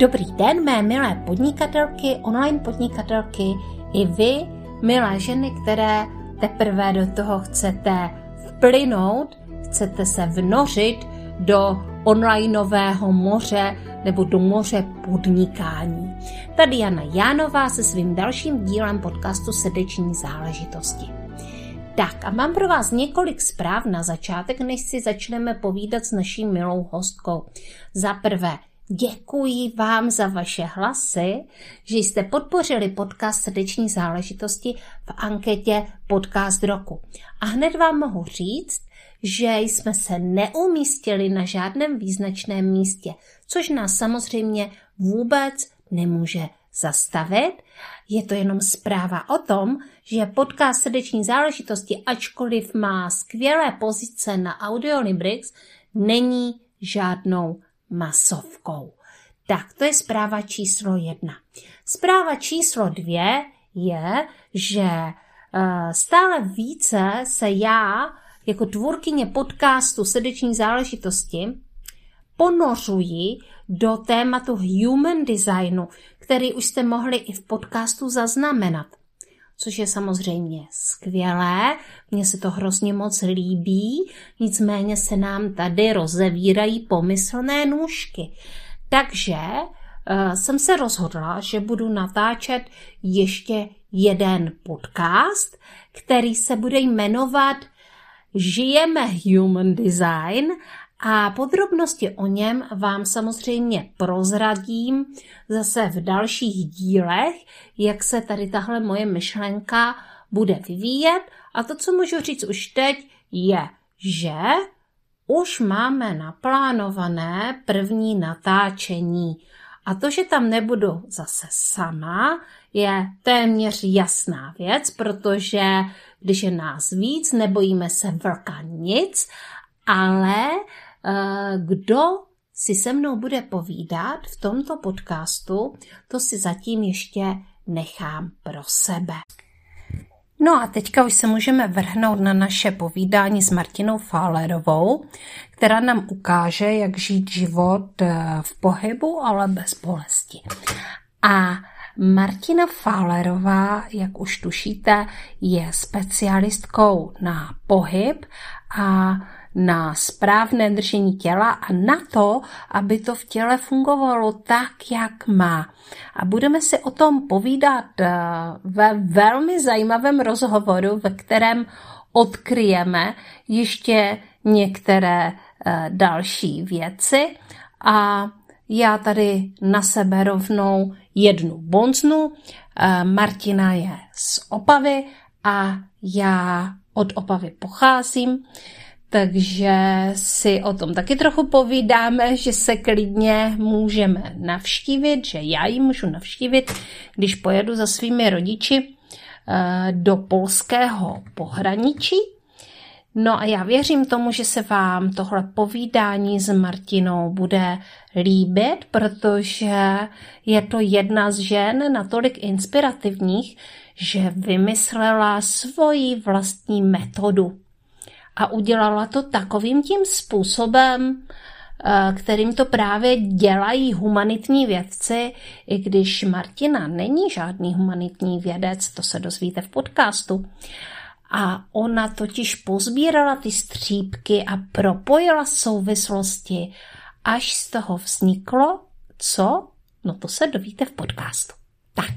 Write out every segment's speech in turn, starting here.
Dobrý den, mé milé podnikatelky, online podnikatelky, i vy, milé ženy, které teprve do toho chcete vplynout, chcete se vnořit do onlineového moře nebo do moře podnikání. Tady Jana Jánová se svým dalším dílem podcastu Srdeční záležitosti. Tak a mám pro vás několik zpráv na začátek, než si začneme povídat s naší milou hostkou. Za prvé, Děkuji vám za vaše hlasy, že jste podpořili podcast Srdeční záležitosti v anketě Podcast roku. A hned vám mohu říct, že jsme se neumístili na žádném význačném místě, což nás samozřejmě vůbec nemůže zastavit. Je to jenom zpráva o tom, že podcast Srdeční záležitosti, ačkoliv má skvělé pozice na Audiolibrix, není žádnou masovkou. Tak, to je zpráva číslo jedna. Zpráva číslo dvě je, že uh, stále více se já, jako tvůrkyně podcastu Srdeční záležitosti, ponořuji do tématu human designu, který už jste mohli i v podcastu zaznamenat. Což je samozřejmě skvělé, mně se to hrozně moc líbí, nicméně se nám tady rozevírají pomyslné nůžky. Takže uh, jsem se rozhodla, že budu natáčet ještě jeden podcast, který se bude jmenovat Žijeme Human Design a podrobnosti o něm vám samozřejmě prozradím zase v dalších dílech, jak se tady tahle moje myšlenka bude vyvíjet. A to, co můžu říct už teď, je, že už máme naplánované první natáčení. A to, že tam nebudu zase sama, je téměř jasná věc, protože když je nás víc, nebojíme se vlka nic, ale kdo si se mnou bude povídat v tomto podcastu, to si zatím ještě nechám pro sebe. No a teďka už se můžeme vrhnout na naše povídání s Martinou Fálerovou, která nám ukáže, jak žít život eh, v pohybu, ale bez bolesti. A Martina Fálerová, jak už tušíte, je specialistkou na pohyb a na správné držení těla a na to, aby to v těle fungovalo tak, jak má. A budeme si o tom povídat eh, ve velmi zajímavém rozhovoru, ve kterém odkryjeme ještě některé eh, další věci a já tady na sebe rovnou jednu bonznu. Eh, Martina je z Opavy a já od Opavy pocházím. Takže si o tom taky trochu povídáme, že se klidně můžeme navštívit, že já ji můžu navštívit, když pojedu za svými rodiči eh, do polského pohraničí. No a já věřím tomu, že se vám tohle povídání s Martinou bude líbit, protože je to jedna z žen natolik inspirativních, že vymyslela svoji vlastní metodu a udělala to takovým tím způsobem, eh, kterým to právě dělají humanitní vědci, i když Martina není žádný humanitní vědec, to se dozvíte v podcastu. A ona totiž pozbírala ty střípky a propojila souvislosti, až z toho vzniklo, co? No to se dovíte v podcastu. Tak,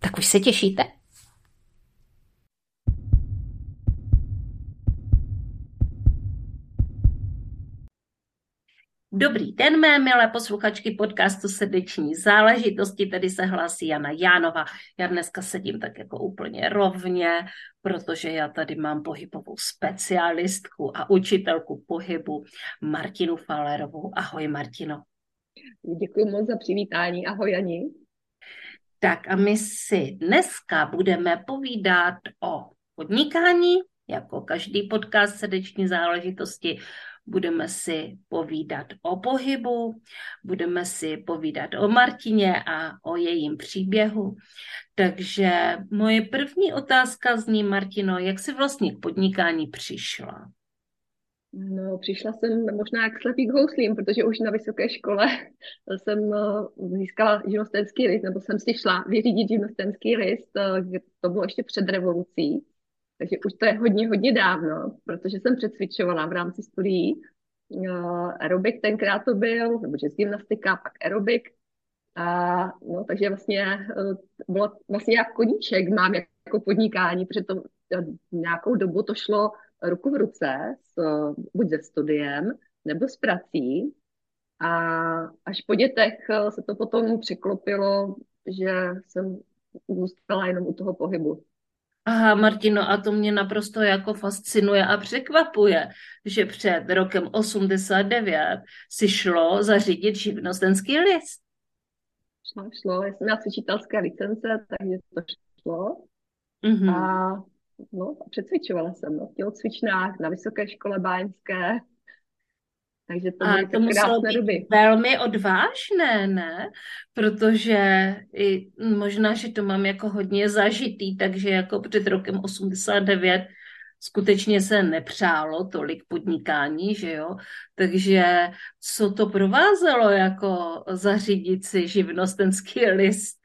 tak už se těšíte? Dobrý den, mé milé posluchačky podcastu Srdeční záležitosti, tady se hlásí Jana Jánova. Já dneska sedím tak jako úplně rovně, protože já tady mám pohybovou specialistku a učitelku pohybu Martinu Falerovou. Ahoj Martino. Děkuji moc za přivítání. Ahoj Jani. Tak a my si dneska budeme povídat o podnikání, jako každý podcast srdeční záležitosti, budeme si povídat o pohybu, budeme si povídat o Martině a o jejím příběhu. Takže moje první otázka zní, Martino, jak jsi vlastně k podnikání přišla? No, přišla jsem možná jak slepý k houslím, protože už na vysoké škole jsem eh, získala živnostenský list, nebo jsem si šla vyřídit živnostenský list, eh, to bylo ještě před revolucí, takže už to je hodně, hodně dávno, protože jsem přecvičovala v rámci studií. Eh, aerobik tenkrát to byl, nebo jazz gymnastika, pak aerobik. A, no, takže vlastně bylo vlastně jak koníček mám jako podnikání, protože to nějakou dobu to šlo ruku v ruce, s, buď se studiem, nebo s prací. A až po dětech eh, se to potom překlopilo, že jsem zůstala jenom u toho pohybu. Aha, Martino, a to mě naprosto jako fascinuje a překvapuje, že před rokem 89 si šlo zařídit živnostenský list. Šlo, šlo. Já jsem měla cvičitelské licence, takže to šlo. Mm-hmm. A no, přecvičovala jsem no, v tělocvičnách, na vysoké škole báňské. Takže to a to muselo být doby. velmi odvážné, ne? Protože i, možná, že to mám jako hodně zažitý, takže jako před rokem 89 skutečně se nepřálo tolik podnikání, že jo? Takže co to provázelo jako zařídit si živnostenský list?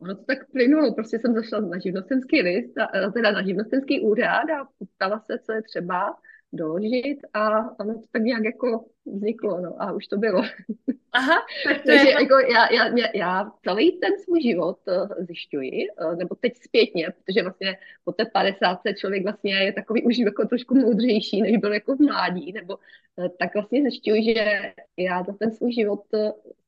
ono to tak plynulo, prostě jsem zašla na živnostenský list, a, teda na živnostenský úřad a ptala se, co je třeba doložit a ono to tak nějak jako vzniklo, no a už to bylo. Aha, takže jako já, já, já celý ten svůj život eh, zjišťuji, eh, nebo teď zpětně, protože vlastně po té 50 člověk vlastně je takový už jako trošku moudřejší, než byl jako v mládí, nebo eh, tak vlastně zjišťuji, že já za ten svůj život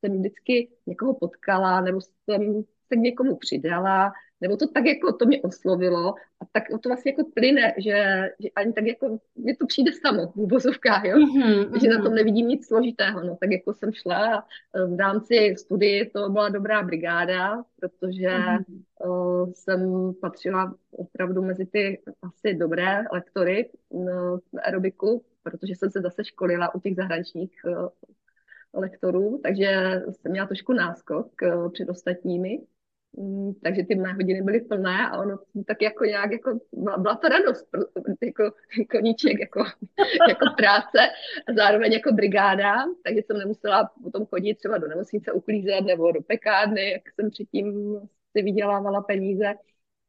jsem vždycky někoho potkala, nebo jsem se k někomu přidala, nebo to tak jako to mě oslovilo a tak to vlastně jako plyne, že, že ani tak jako mě to přijde samo v úvozovkách, jo? Mm-hmm, že na tom nevidím nic složitého, no tak jako jsem šla eh, v rámci studii to byla dobrá brigáda, protože mm-hmm. uh, jsem patřila opravdu mezi ty asi dobré lektory na aerobiku, protože jsem se zase školila u těch zahraničních uh, lektorů, takže jsem měla trošku náskok uh, před ostatními. Mm, takže ty mé hodiny byly plné a ono tak jako nějak, jako, byla, byla to radost, jako koníček, jako, jako práce a zároveň jako brigáda, takže jsem nemusela potom chodit třeba do nemocnice uklízet nebo do pekárny, jak jsem předtím si vydělávala peníze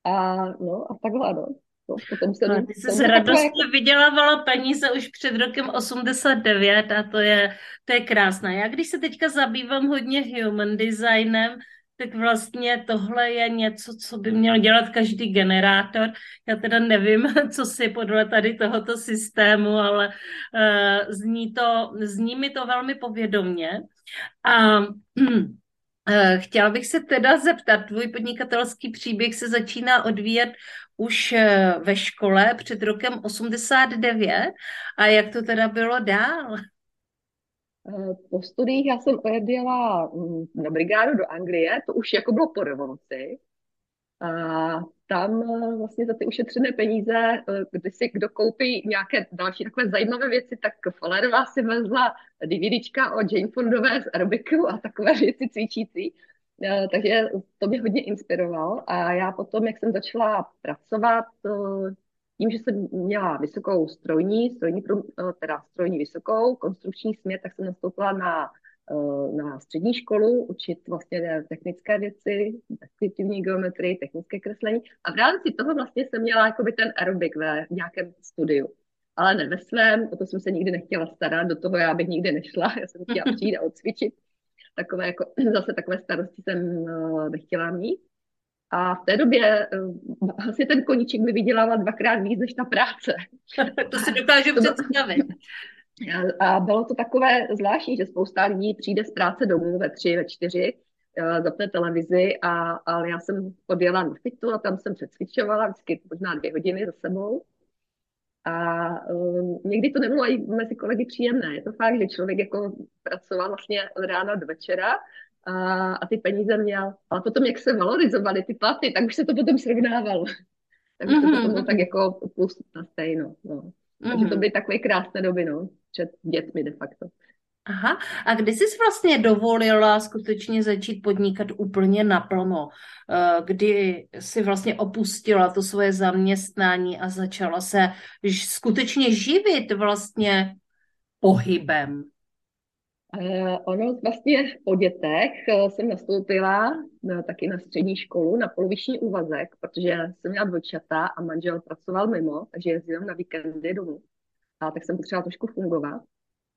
a no a takhle, no. To, potom jsem, no, ty jsi se radostně jako... vydělávala peníze už před rokem 89 a to je, to je krásné. Já když se teďka zabývám hodně human designem, tak vlastně tohle je něco, co by měl dělat každý generátor. Já teda nevím, co si podle tady tohoto systému, ale uh, zní, to, zní mi to velmi povědomně. A uh, chtěla bych se teda zeptat, tvůj podnikatelský příběh se začíná odvíjet už eh, ve škole před rokem 89 a jak to teda bylo dál? Eh, po studiích já jsem odjela mm, na brigádu do Anglie, to už jako bylo po revoluci. A tam eh, vlastně za ty ušetřené peníze, eh, když si kdo koupí nějaké další takové zajímavé věci, tak Fallerová si vezla DVDčka o Jane Fondové z aerobiku a takové věci cvičící. Takže to mě hodně inspiroval a já potom, jak jsem začala pracovat tím, že jsem měla vysokou strojní, strojní, eh, teda strojní vysokou, konstrukční směr, tak jsem nastoupila na, eh, na střední školu učit vlastně technické věci, deskriptivní geometrii, technické kreslení. A v rámci toho vlastně jsem měla jakoby ten aerobik ve nějakém studiu. Ale ne ve svém, o to jsem se nikdy nechtěla starat, do toho já bych nikdy nešla, já jsem chtěla přijít a odcvičit. Takové jako, zase takové starosti jsem eh, nechtěla mít. A v té době uh, asi ten koníček mi vydělával dvakrát víc než ta práce. to si dokážu představit. A bylo to takové zvláštní, že spousta lidí přijde z práce domů ve tři, ve čtyři, uh, zapne televizi, a, ale já jsem odjela na fitu a tam jsem přecvičovala vždycky možná dvě hodiny za sebou. A um, někdy to nebylo i mezi kolegy příjemné. Je to fakt, že člověk jako pracoval vlastně od rána do večera a, a ty peníze měl. Ale potom, jak se valorizovaly ty platy, tak už se to potom srovnávalo. tak už mm-hmm. to potom bylo tak jako plus na stejno. No. Mm-hmm. Takže to mhm. byly takové krásné doby, no, před dětmi de facto. Aha, a kdy jsi vlastně dovolila skutečně začít podnikat úplně naplno? Eh, kdy jsi vlastně opustila to svoje zaměstnání a začala se skutečně živit vlastně pohybem? Uh, ono vlastně po dětech uh, jsem nastoupila na, taky na střední školu na poloviční úvazek, protože jsem měla dvojčata a manžel pracoval mimo, takže jezdil na víkendy domů. A tak jsem potřebovala trošku fungovat.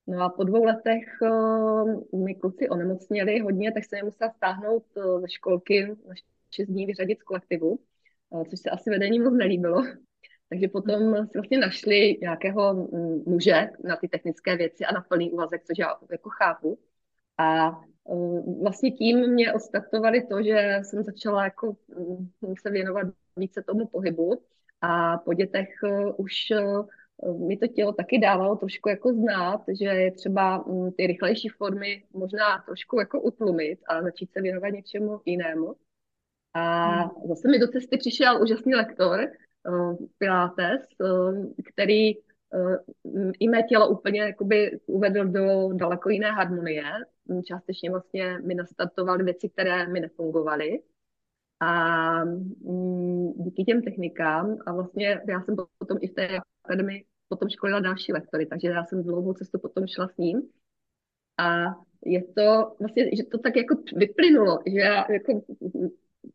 No a po dvou letech uh, mi kluci onemocněli hodně, tak jsem je musela stáhnout uh, ze školky na šest dní vyřadit z kolektivu, uh, což se asi vedení moc nelíbilo. Takže potom vlastně našli nějakého muže na ty technické věci a na plný úvazek, což já jako chápu. A vlastně tím mě ostatovali to, že jsem začala jako se věnovat více tomu pohybu a po dětech už mi to tělo taky dávalo trošku jako znát, že je třeba ty rychlejší formy možná trošku jako utlumit a začít se věnovat něčemu jinému. A hmm. zase mi do cesty přišel úžasný lektor, Pilates, uh, který uh, i mé tělo úplně jakoby uvedl do daleko jiné harmonie. Částečně vlastně mi nastartovaly věci, které mi nefungovaly. A mm, díky těm technikám, a vlastně já jsem potom i v té akademii potom školila další lektory, takže já jsem dlouhou cestu potom šla s ním. A je to vlastně, že to tak jako vyplynulo, že já jako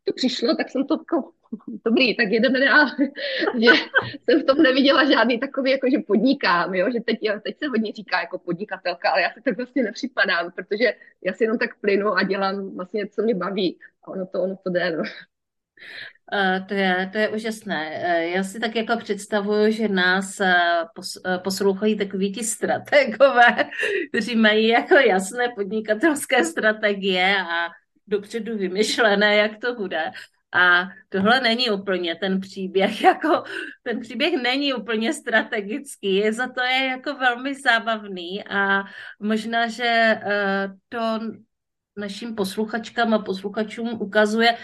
to přišlo, tak jsem to jako, dobrý, tak jedeme dál. že jsem v tom neviděla žádný takový, jako že podnikám, jo? že teď, teď se hodně říká jako podnikatelka, ale já se tak vlastně nepřipadám, protože já si jenom tak plynu a dělám vlastně, co mě baví. A ono to, ono to jde. No. Uh, to, je, to je úžasné. Uh, já si tak jako představuju, že nás pos, poslouchají takoví ti strategové, kteří mají jako jasné podnikatelské strategie a dopředu vymyšlené, jak to bude. A tohle není úplně ten příběh, jako ten příběh není úplně strategický, za to je jako velmi zábavný a možná, že to našim posluchačkám a posluchačům ukazuje,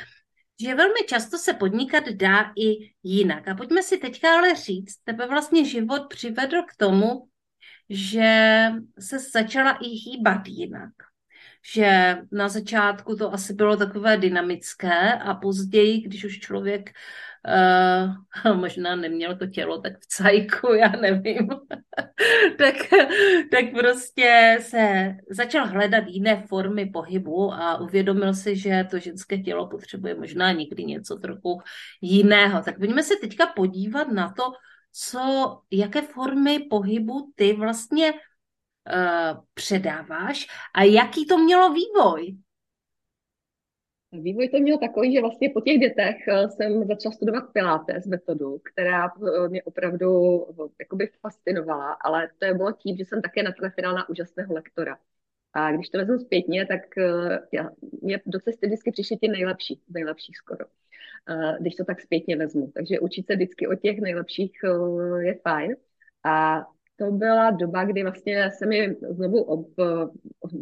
že velmi často se podnikat dá i jinak. A pojďme si teďka ale říct, tebe vlastně život přivedl k tomu, že se začala i hýbat jinak. Že na začátku to asi bylo takové dynamické a později, když už člověk uh, možná neměl to tělo tak v cajku, já nevím, tak, tak prostě se začal hledat jiné formy pohybu a uvědomil si, že to ženské tělo potřebuje možná někdy něco trochu jiného. Tak pojďme se teďka podívat na to, co, jaké formy pohybu ty vlastně předáváš a jaký to mělo vývoj. Vývoj to měl takový, že vlastně po těch dětech eh, jsem začala studovat Pilates metodu, která eh, mě opravdu eh, jakoby fascinovala, ale to je bylo tím, že jsem také natrefila na úžasného lektora. A když to vezmu zpětně, tak já, mě do cesty vždycky přišli ti nejlepší, nejlepších skoro, když to tak zpětně vezmu. Takže učit se vždycky o těch nejlepších je fajn. A to byla doba, kdy vlastně se mi znovu ob,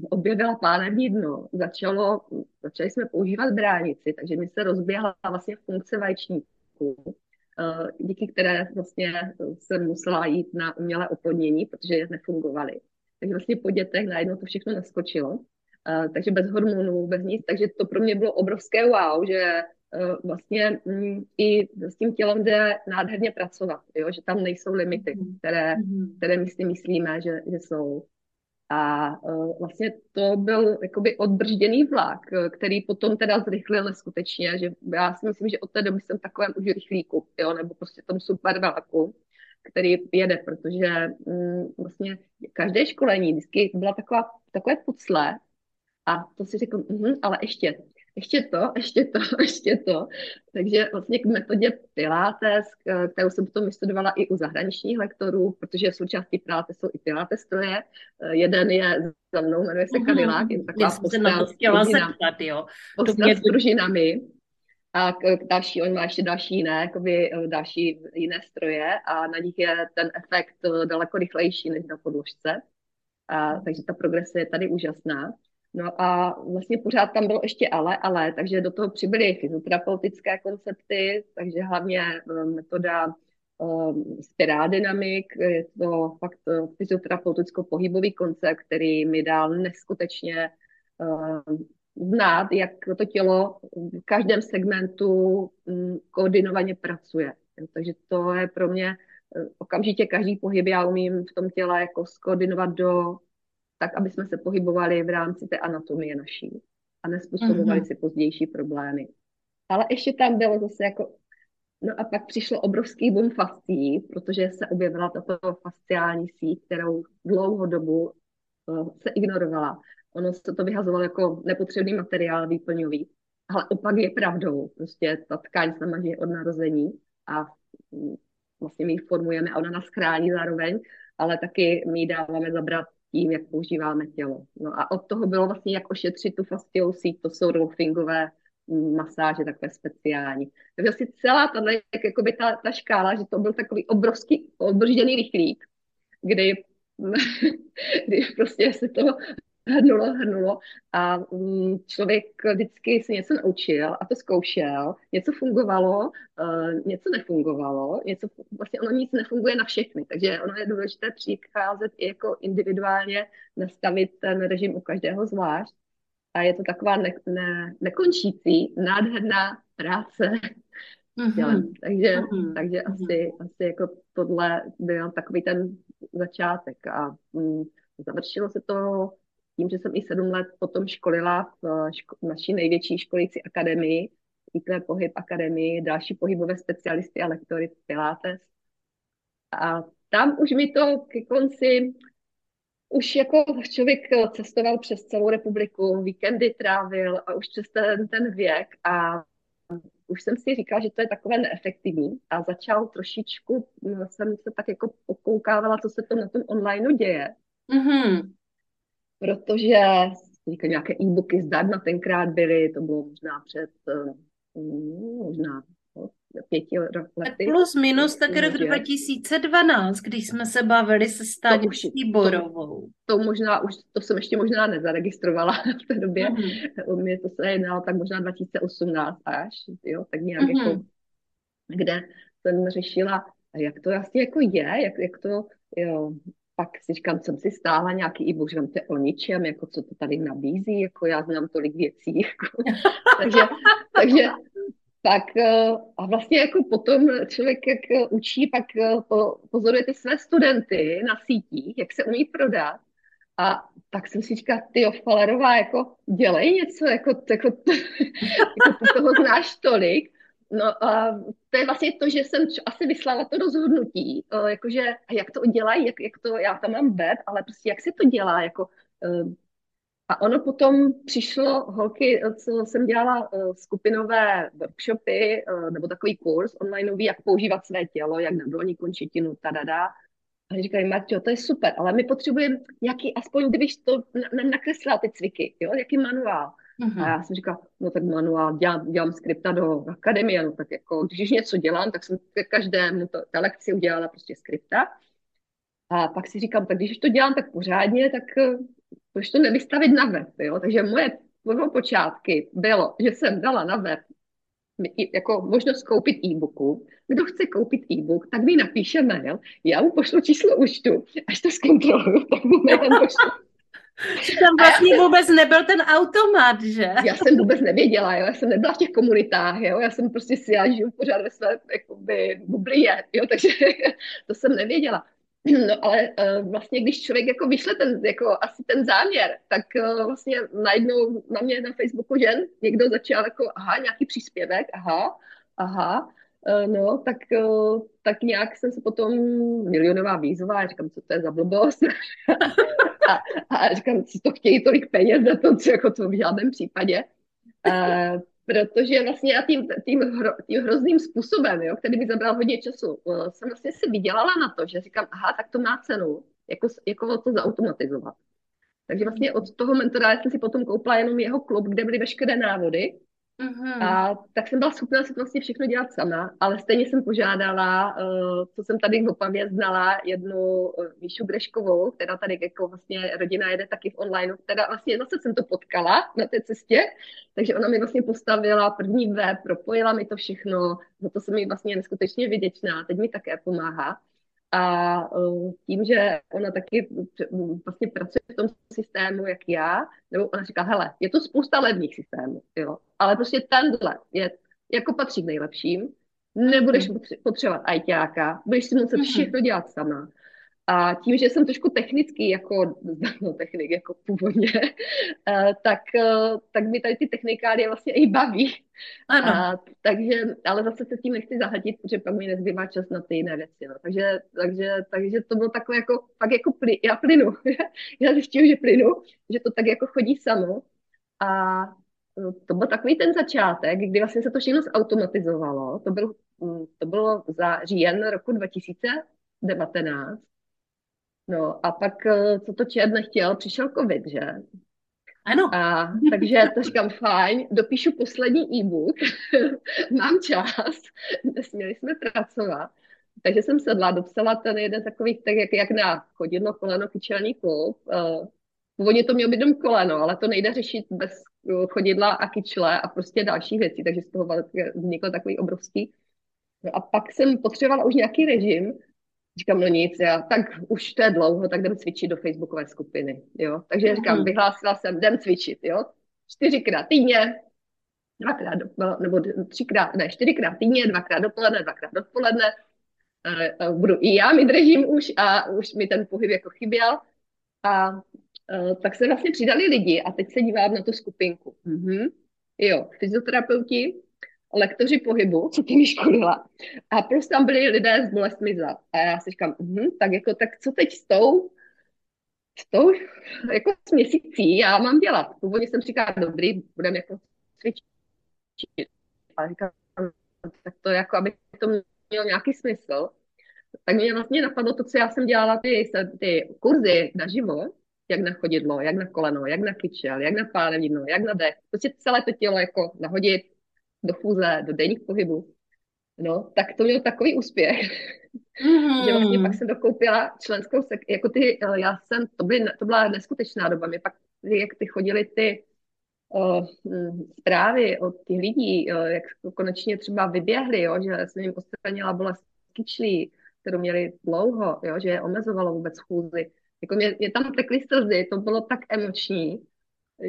objevila pánevní dno. Začalo, začali jsme používat bránici, takže mi se rozběhla vlastně funkce vaječníků, eh, díky které vlastně jsem musela jít na umělé oplodnění, protože nefungovaly. Takže vlastně po dětech najednou to všechno naskočilo. Eh, takže bez hormonů, bez nic. Takže to pro mě bylo obrovské wow, že vlastně mm, i s tím tělem jde nádherně pracovat, jo? že tam nejsou limity, mhm. které, mhm. které my si myslíme, že, že jsou. A uh, vlastně to byl jakoby odbržděný vlak, eh, který potom teda zrychlil neskutečně, že já si myslím, že od té doby jsem takovém už rychlíku, jo, nebo prostě tom super vlaku, který jede, protože um, vlastně každé školení vždycky byla taková, takové pucle a to si řekl, uh-huh, ale ještě, ještě to, ještě to, ještě to. Takže vlastně k metodě Pilates, kterou jsem potom vystudovala i u zahraničních lektorů, protože součástí Pilates jsou i Pilates stroje. Jeden je za mnou, jmenuje se Kadilák, je taková postel s, zeptat, jo. postel s pružinami. A k, k další, on má ještě další jiné, jakoby, další jiné stroje a na nich je ten efekt daleko rychlejší než na podložce. A, takže ta progrese je tady úžasná. No a vlastně pořád tam bylo ještě ale, ale, takže do toho přibyly fyzioterapeutické koncepty, takže hlavně eh, metoda um, spiral dynamik, je to fakt uh, fyzioterapeuticko-pohybový koncept, který mi dal neskutečně znát, jak to tělo v každém segmentu um, koordinovaně pracuje. Takže to je pro mě okamžitě každý pohyb já umím v tom těle jako skoordinovat do, tak, aby jsme se pohybovali v rámci té anatomie naší a nespůsobovali mm-hmm. si pozdější problémy. Ale ještě tam bylo zase jako, no a pak přišlo obrovský boom fascí, protože se objevila tato fasciální síť, kterou dlouhou dobu uh, se ignorovala. Ono se to vyhazovalo jako nepotřebný materiál výplňový, ale opak je pravdou. Prostě ta tkáň se maží od narození a vlastně my ji formujeme a ona nás chrání zároveň, ale taky my ji dáváme zabrat tím, jak používáme tělo. No a od toho bylo vlastně, jak ošetřit tu fasciou síť, to jsou rolfingové masáže takové speciální. Takže asi celá tahle, jak, jakoby ta, ta škála, že to byl takový obrovský, obržděný rychlík, kdy, kdy prostě se to hrnulo, hrnulo a mm, člověk vždycky se něco naučil a to zkoušel, něco fungovalo, uh, něco nefungovalo, něco, vlastně ono nic nefunguje na všechny, takže ono je důležité přicházet i jako individuálně, nastavit ten režim u každého zvlášť a je to taková ne, ne, nekončící, nádherná práce Mm-hmm. Takže, mm-hmm. takže mm-hmm. asi, asi jako tohle byl takový ten začátek a mm, završilo se to tím, že jsem i sedm let potom školila v ško- naší největší školici akademii, IQ Pohyb Akademii, další pohybové specialisty a lektory Pilates. A tam už mi to ke konci, už jako člověk cestoval přes celou republiku, víkendy trávil a už přes ten, ten věk a už jsem si říkala, že to je takové neefektivní a začal trošičku, no, jsem se tak jako pokoukávala, co se to na tom online děje. Mm-hmm protože nějaké e-booky zdarma tenkrát byly, to bylo možná před, um, možná no, pěti lety. Plus minus tak rok 2012, když jsme se bavili se Stáňou Štíborovou. To, to, možná už, to jsem ještě možná nezaregistrovala v té době. Mm-hmm. Mě to se jednalo tak možná 2018 až, jo, tak nějak mm-hmm. jako, kde jsem řešila, jak to vlastně jako je, jak, jak to, jo, pak si říkám, jsem si stála nějaký e-book, říkám, to je o ničem, jako co to tady nabízí, jako já znám tolik věcí, jako. takže, takže pak eh, a vlastně jako potom člověk jak eh, učí, pak eh, pozoruje ty své studenty na sítích, jak se umí prodat a tak jsem si říkala, ty Falerová, jako dělej něco, jako, jako, jako ty toho znáš tolik No a to je vlastně to, že jsem asi vyslala to rozhodnutí, jakože jak to udělají, jak, jak to, já tam mám web, ale prostě jak se to dělá, jako a ono potom přišlo, holky, co jsem dělala skupinové workshopy nebo takový kurz onlineový, jak používat své tělo, jak na dolní končetinu, tadada. A říkají, Marťo, to je super, ale my potřebujeme nějaký, aspoň kdybych to nakreslila ty cviky, jo, jaký manuál. Uh-huh. A já jsem říkala, no tak manuál, dělám, dělám skripta do akademie, no tak jako, když něco dělám, tak jsem ke každému to, ta lekci udělala prostě skripta. A pak si říkám, tak když to dělám tak pořádně, tak eh, proč to nevystavit na web, jo? Takže moje počátky bylo, že jsem dala na web jako možnost koupit e-booku. Kdo chce koupit e-book, tak mi napíše mail, já mu pošlu číslo účtu, až to zkontroluju, tak mu mailem pošlu tam vlastně vůbec nebyl ten automat, že? Já jsem vůbec nevěděla, jo? já jsem nebyla v těch komunitách, jo? já jsem prostě si, já žiju pořád ve své jakoby, bublině, jo? takže to jsem nevěděla. No ale uh, vlastně, když člověk jako vyšle ten, jako asi ten záměr, tak uh, vlastně najednou na mě na Facebooku žen někdo začal jako, aha, nějaký příspěvek, aha, aha, no, tak, uh, tak nějak jsem se potom milionová výzva, já říkám, co to je za blbost. a, a říkám, si to chtějí tolik peněz za to, co jako to v žádném případě. Uh, protože vlastně já tím, tím, hro, tím hrozným způsobem, jo, který mi zabral hodně času, jsem vlastně si vydělala na to, že říkám, aha, tak to má cenu, jako, jako to zautomatizovat. Takže vlastně od toho mentora jsem si potom koupila jenom jeho klub, kde byly veškeré návody Mm-hmm. A tak jsem byla schopná si to vlastně všechno dělat sama, ale stejně jsem požádala, uh, co jsem tady v Opavě znala, jednu uh, Míšu Greškovou, která tady jako vlastně rodina jede taky v online, která vlastně zase jsem to potkala na té cestě, takže ona mi vlastně postavila první web, propojila mi to všechno, za to jsem mi vlastně neskutečně vděčná, teď mi také pomáhá. A uh, tím, že ona taky vlastně pracuje v tom systému, jak já, nebo ona říká, hele, je to spousta levných systémů, jo, ale prostě tenhle je, jako patří k nejlepším nebudeš potřebovat ajťáka, budeš si muset všechno dělat sama. A tím, že jsem trošku technický, jako no, technik, jako původně, eh, tak, eh, tak mi tady ty technikály vlastně i baví. Ano. A, takže, ale zase se tím nechci zahatit, protože pak mi nezbývá čas na ty jiné věci. No. Takže, takže, takže to bylo takové jako, pak jako ply, já plynu. já zjistím, že plynu, že to tak jako chodí samo. A to byl takový ten začátek, kdy vlastně se to všechno zautomatizovalo. To, byl, mm, to bylo za říjen roku 2019. No a pak, eh, co to čet nechtěl, přišel covid, že? Ano. A, takže to říkám, fajn, dopíšu poslední e-book, mám čas, nesměli jsme pracovat. Takže jsem sedla, dopsala ten jeden takový, tak jak, jak na chodidlo, koleno, kyčelní klub. Původně to mělo být jenom koleno, ale to nejde řešit bez chodidla a kyčle a prostě další věcí, takže z toho vznikl takový obrovský. No a pak jsem potřebovala už nějaký režim, Říkám, no nic, já, tak už to je dlouho, tak jdem cvičit do facebookové skupiny, jo. Takže říkám, mhm. vyhlásila jsem, jdem cvičit, jo. Čtyřikrát týdně, dvakrát, do, no, nebo třikrát, ne, čtyřikrát týdně, dvakrát dopoledne, dvakrát dopoledne. E, budu i já, mi držím už a už mi ten pohyb jako chyběl. A e, tak se vlastně přidali lidi a teď se dívám na tu skupinku. Mm-hmm. Jo, fyzioterapeuti, lektoři pohybu, co ty mi školila. A prostě tam byli lidé s bolestmi zad. A já si říkám, hm, tak jako, tak co teď s tou, s tou, jako s měsící já mám dělat? Původně jsem říkala, dobrý, budeme jako cvičit. A říkám, tak to jako, aby to mělo nějaký smysl. Tak mě vlastně napadlo to, co já jsem dělala, ty, ty kurzy na živo, jak na chodidlo, jak na koleno, jak na kyčel, jak na pánevinu, jak na dech. Prostě celé to tělo jako nahodit, do fůze, do denních pohybů. No, tak to měl takový úspěch, mm-hmm. že vlastně pak jsem dokoupila členskou sek, jako ty, eh, já jsem, to, byly, to byla neskutečná doba, mě pak, jak ty chodili ty o, hm, zprávy od těch lidí, o, jak konečně třeba vyběhli, jo, že jsem jim odstranila bolest kyčlí, kterou měli dlouho, jo, že je omezovalo vůbec chůzi. Jako mě, mě tam tekly slzy, to bylo tak emoční,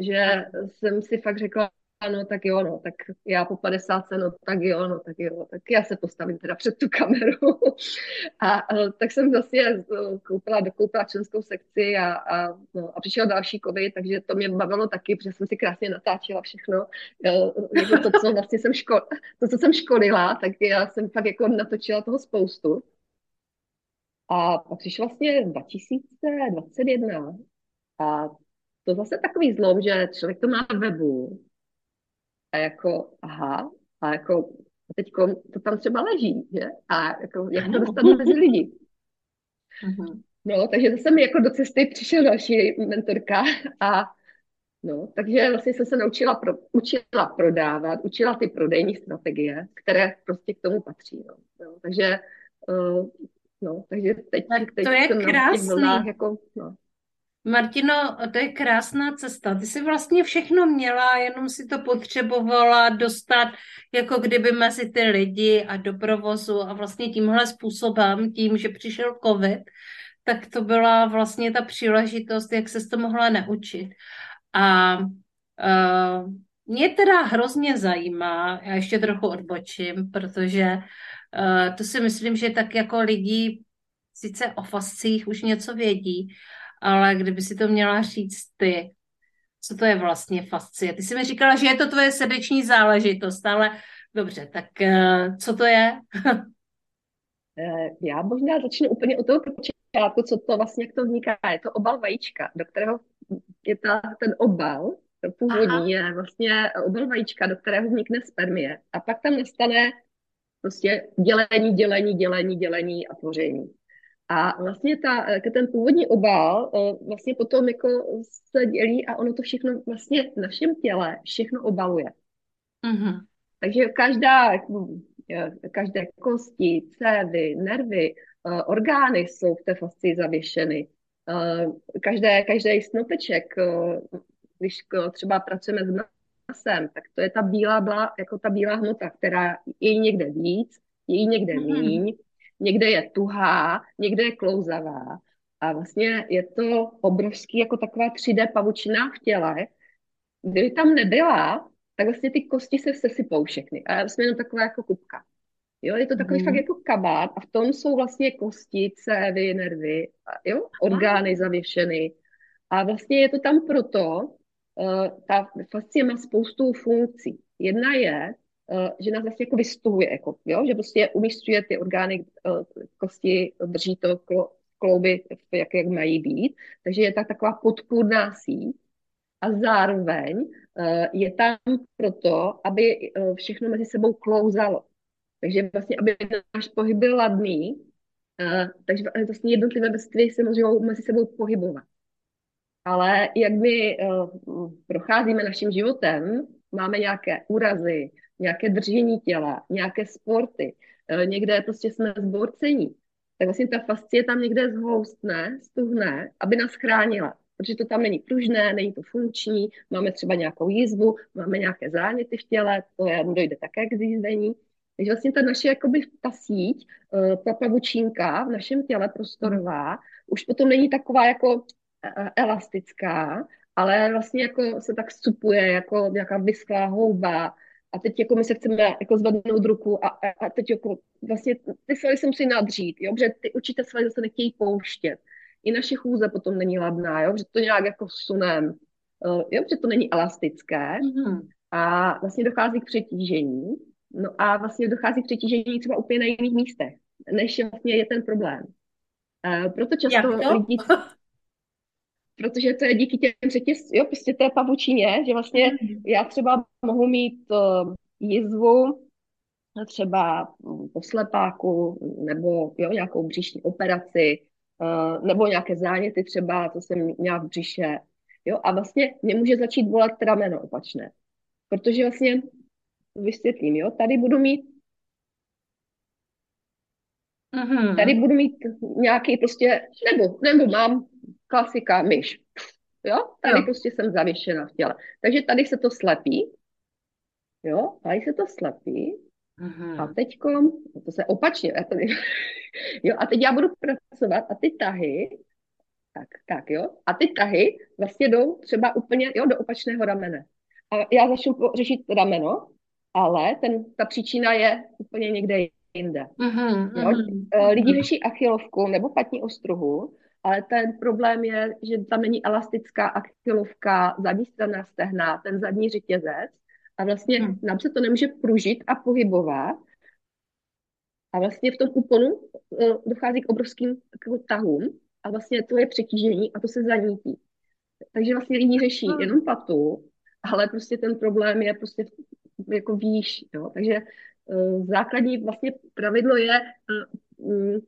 že jsem si fakt řekla, ano, tak jo, no, tak já po 50, no, tak jo, no, tak jo, tak já se postavím teda před tu kameru. a, a tak jsem zase koupila, dokoupila členskou sekci a, a, no, a přišel další covid, takže to mě bavilo taky, protože jsem si krásně natáčela všechno. Jako to, co vlastně jsem ško, to, co jsem školila, tak já jsem fakt jako natočila toho spoustu. A pak přišel vlastně 2021 a to zase takový zlom, že člověk to má na webu, a jako, aha, a jako teď to tam třeba leží, že? A jako, jak to dostat mezi lidi. Uh-huh. No, takže zase mi jako do cesty přišel další mentorka a no, takže vlastně jsem se naučila, pro, učila prodávat, učila ty prodejní strategie, které prostě k tomu patří, no. no takže uh, no, takže teď, tak teď to je krásný. vlnách, jako, no. Martino, to je krásná cesta. Ty jsi vlastně všechno měla, jenom si to potřebovala dostat jako kdyby mezi ty lidi a do provozu a vlastně tímhle způsobem, tím, že přišel covid, tak to byla vlastně ta příležitost, jak se to mohla naučit. A uh, mě teda hrozně zajímá, já ještě trochu odbočím, protože uh, to si myslím, že tak jako lidi sice o fascích už něco vědí, ale kdyby si to měla říct ty, co to je vlastně fascie? Ty jsi mi říkala, že je to tvoje srdeční záležitost, ale dobře, tak uh, co to je? Eh, já možná začnu úplně od toho počátku, co to vlastně, jak to vzniká. Je to obal vajíčka, do kterého je ta, ten obal, to původní Aha. je vlastně obal vajíčka, do kterého vznikne spermie. A pak tam nastane prostě dělení, dělení, dělení, dělení a tvoření. A vlastně ta, ten původní obal eh, vlastně potom jako se dělí a ono to všechno vlastně v našem těle všechno obaluje. Mm-hmm. Takže každá, eh, každé kosti, cévy, nervy, eh, orgány jsou v té fascii zavěšeny. Každé, každý snopeček, když třeba pracujeme s masem, tak to je ta bílá, blá, jako ta bílá hmota, která je někde víc, je někde mm-hmm. míň, někde je tuhá, někde je klouzavá. A vlastně je to obrovský, jako taková 3D pavučina v těle. Kdyby tam nebyla, tak vlastně ty kosti se sesypou všechny. A jsme jenom taková jako kupka. Jo, je to takový mm. fakt jako kabát a v tom jsou vlastně kosti, cévy, nervy, jo, orgány zavěšeny. A vlastně je to tam proto, ta fascie má spoustu funkcí. Jedna je, uh, že nás vlastně jako vystuhuje, jako, jo, že prostě umístuje ty orgány, uh, kosti, drží to klo, klouby, jak, jak mají být. Takže je tak taková podpůrná síť a zároveň je tam proto, aby všechno mezi sebou klouzalo. Takže vlastně, aby náš pohyb byl ladný, takže vlastně jednotlivé vrstvy se můžou mezi sebou pohybovat. Ale jak my uh, procházíme naším životem, máme nějaké úrazy, nějaké držení těla, nějaké sporty, uh, někde prostě jsme zborcení, tak vlastně ta fascie tam někde zhoustne, stuhne, aby nás chránila. Protože to tam není pružné, není to funkční, máme třeba nějakou jízvu, máme nějaké záněty v těle, to je, dojde také k zjízdení. Takže vlastně ta naše, jakoby ta síť, eh, ta pavučínka v našem těle prostorová, už potom není taková jako elastická, ale vlastně jako se tak supuje jako nějaká vysklá houba, a teď jako my se chceme jako zvednout ruku a, a, a teď jako vlastně ty svaly se musí nadřít, jo, protože ty určité svaly zase nechtějí pouštět. I naše chůze potom není ladná, jo, protože to nějak jako sunem, uh, jo, protože to není elastické mm-hmm. a vlastně dochází k přetížení. No a vlastně dochází k přetížení třeba úplně na jiných místech, než vlastně je ten problém. Uh, proto často lidi protože to je díky těm řetěz, jo, prostě té pavučině, že vlastně mhm. já třeba mohu mít uh, jizvu třeba po slepáku nebo jo, nějakou břišní operaci uh, nebo nějaké záněty třeba, co jsem měla v břiše. Jo, a vlastně mě může začít bolet rameno opačné. Protože vlastně vysvětlím, jo, tady budu mít mm Tady budu mít nějaký prostě, nebo, nebo mám klasika myš. Jo, tady jo. prostě jsem zavěšena v těle. Takže tady se to slepí. Jo, tady se to slepí. Aha. A teďko, to se opačně, já tady, jo, a teď já budu pracovat a ty tahy, tak, tak jo, a ty tahy vlastně jdou třeba úplně, jo, do opačného ramene. A já začnu řešit rameno, ale ten, ta příčina je úplně někde jinde. Aha, jo? aha. Lidi řeší achilovku nebo patní ostruhu, ale ten problém je, že tam není elastická achilovka, zadní strana stehna, ten zadní řetězec a vlastně hmm. nám se to nemůže pružit a pohybovat a vlastně v tom úponu uh, dochází k obrovským k tahům a vlastně to je přetížení a to se zanítí. Takže vlastně lidi řeší hmm. jenom patu, ale prostě ten problém je prostě jako výš, jo. Takže uh, základní vlastně pravidlo je, uh, um,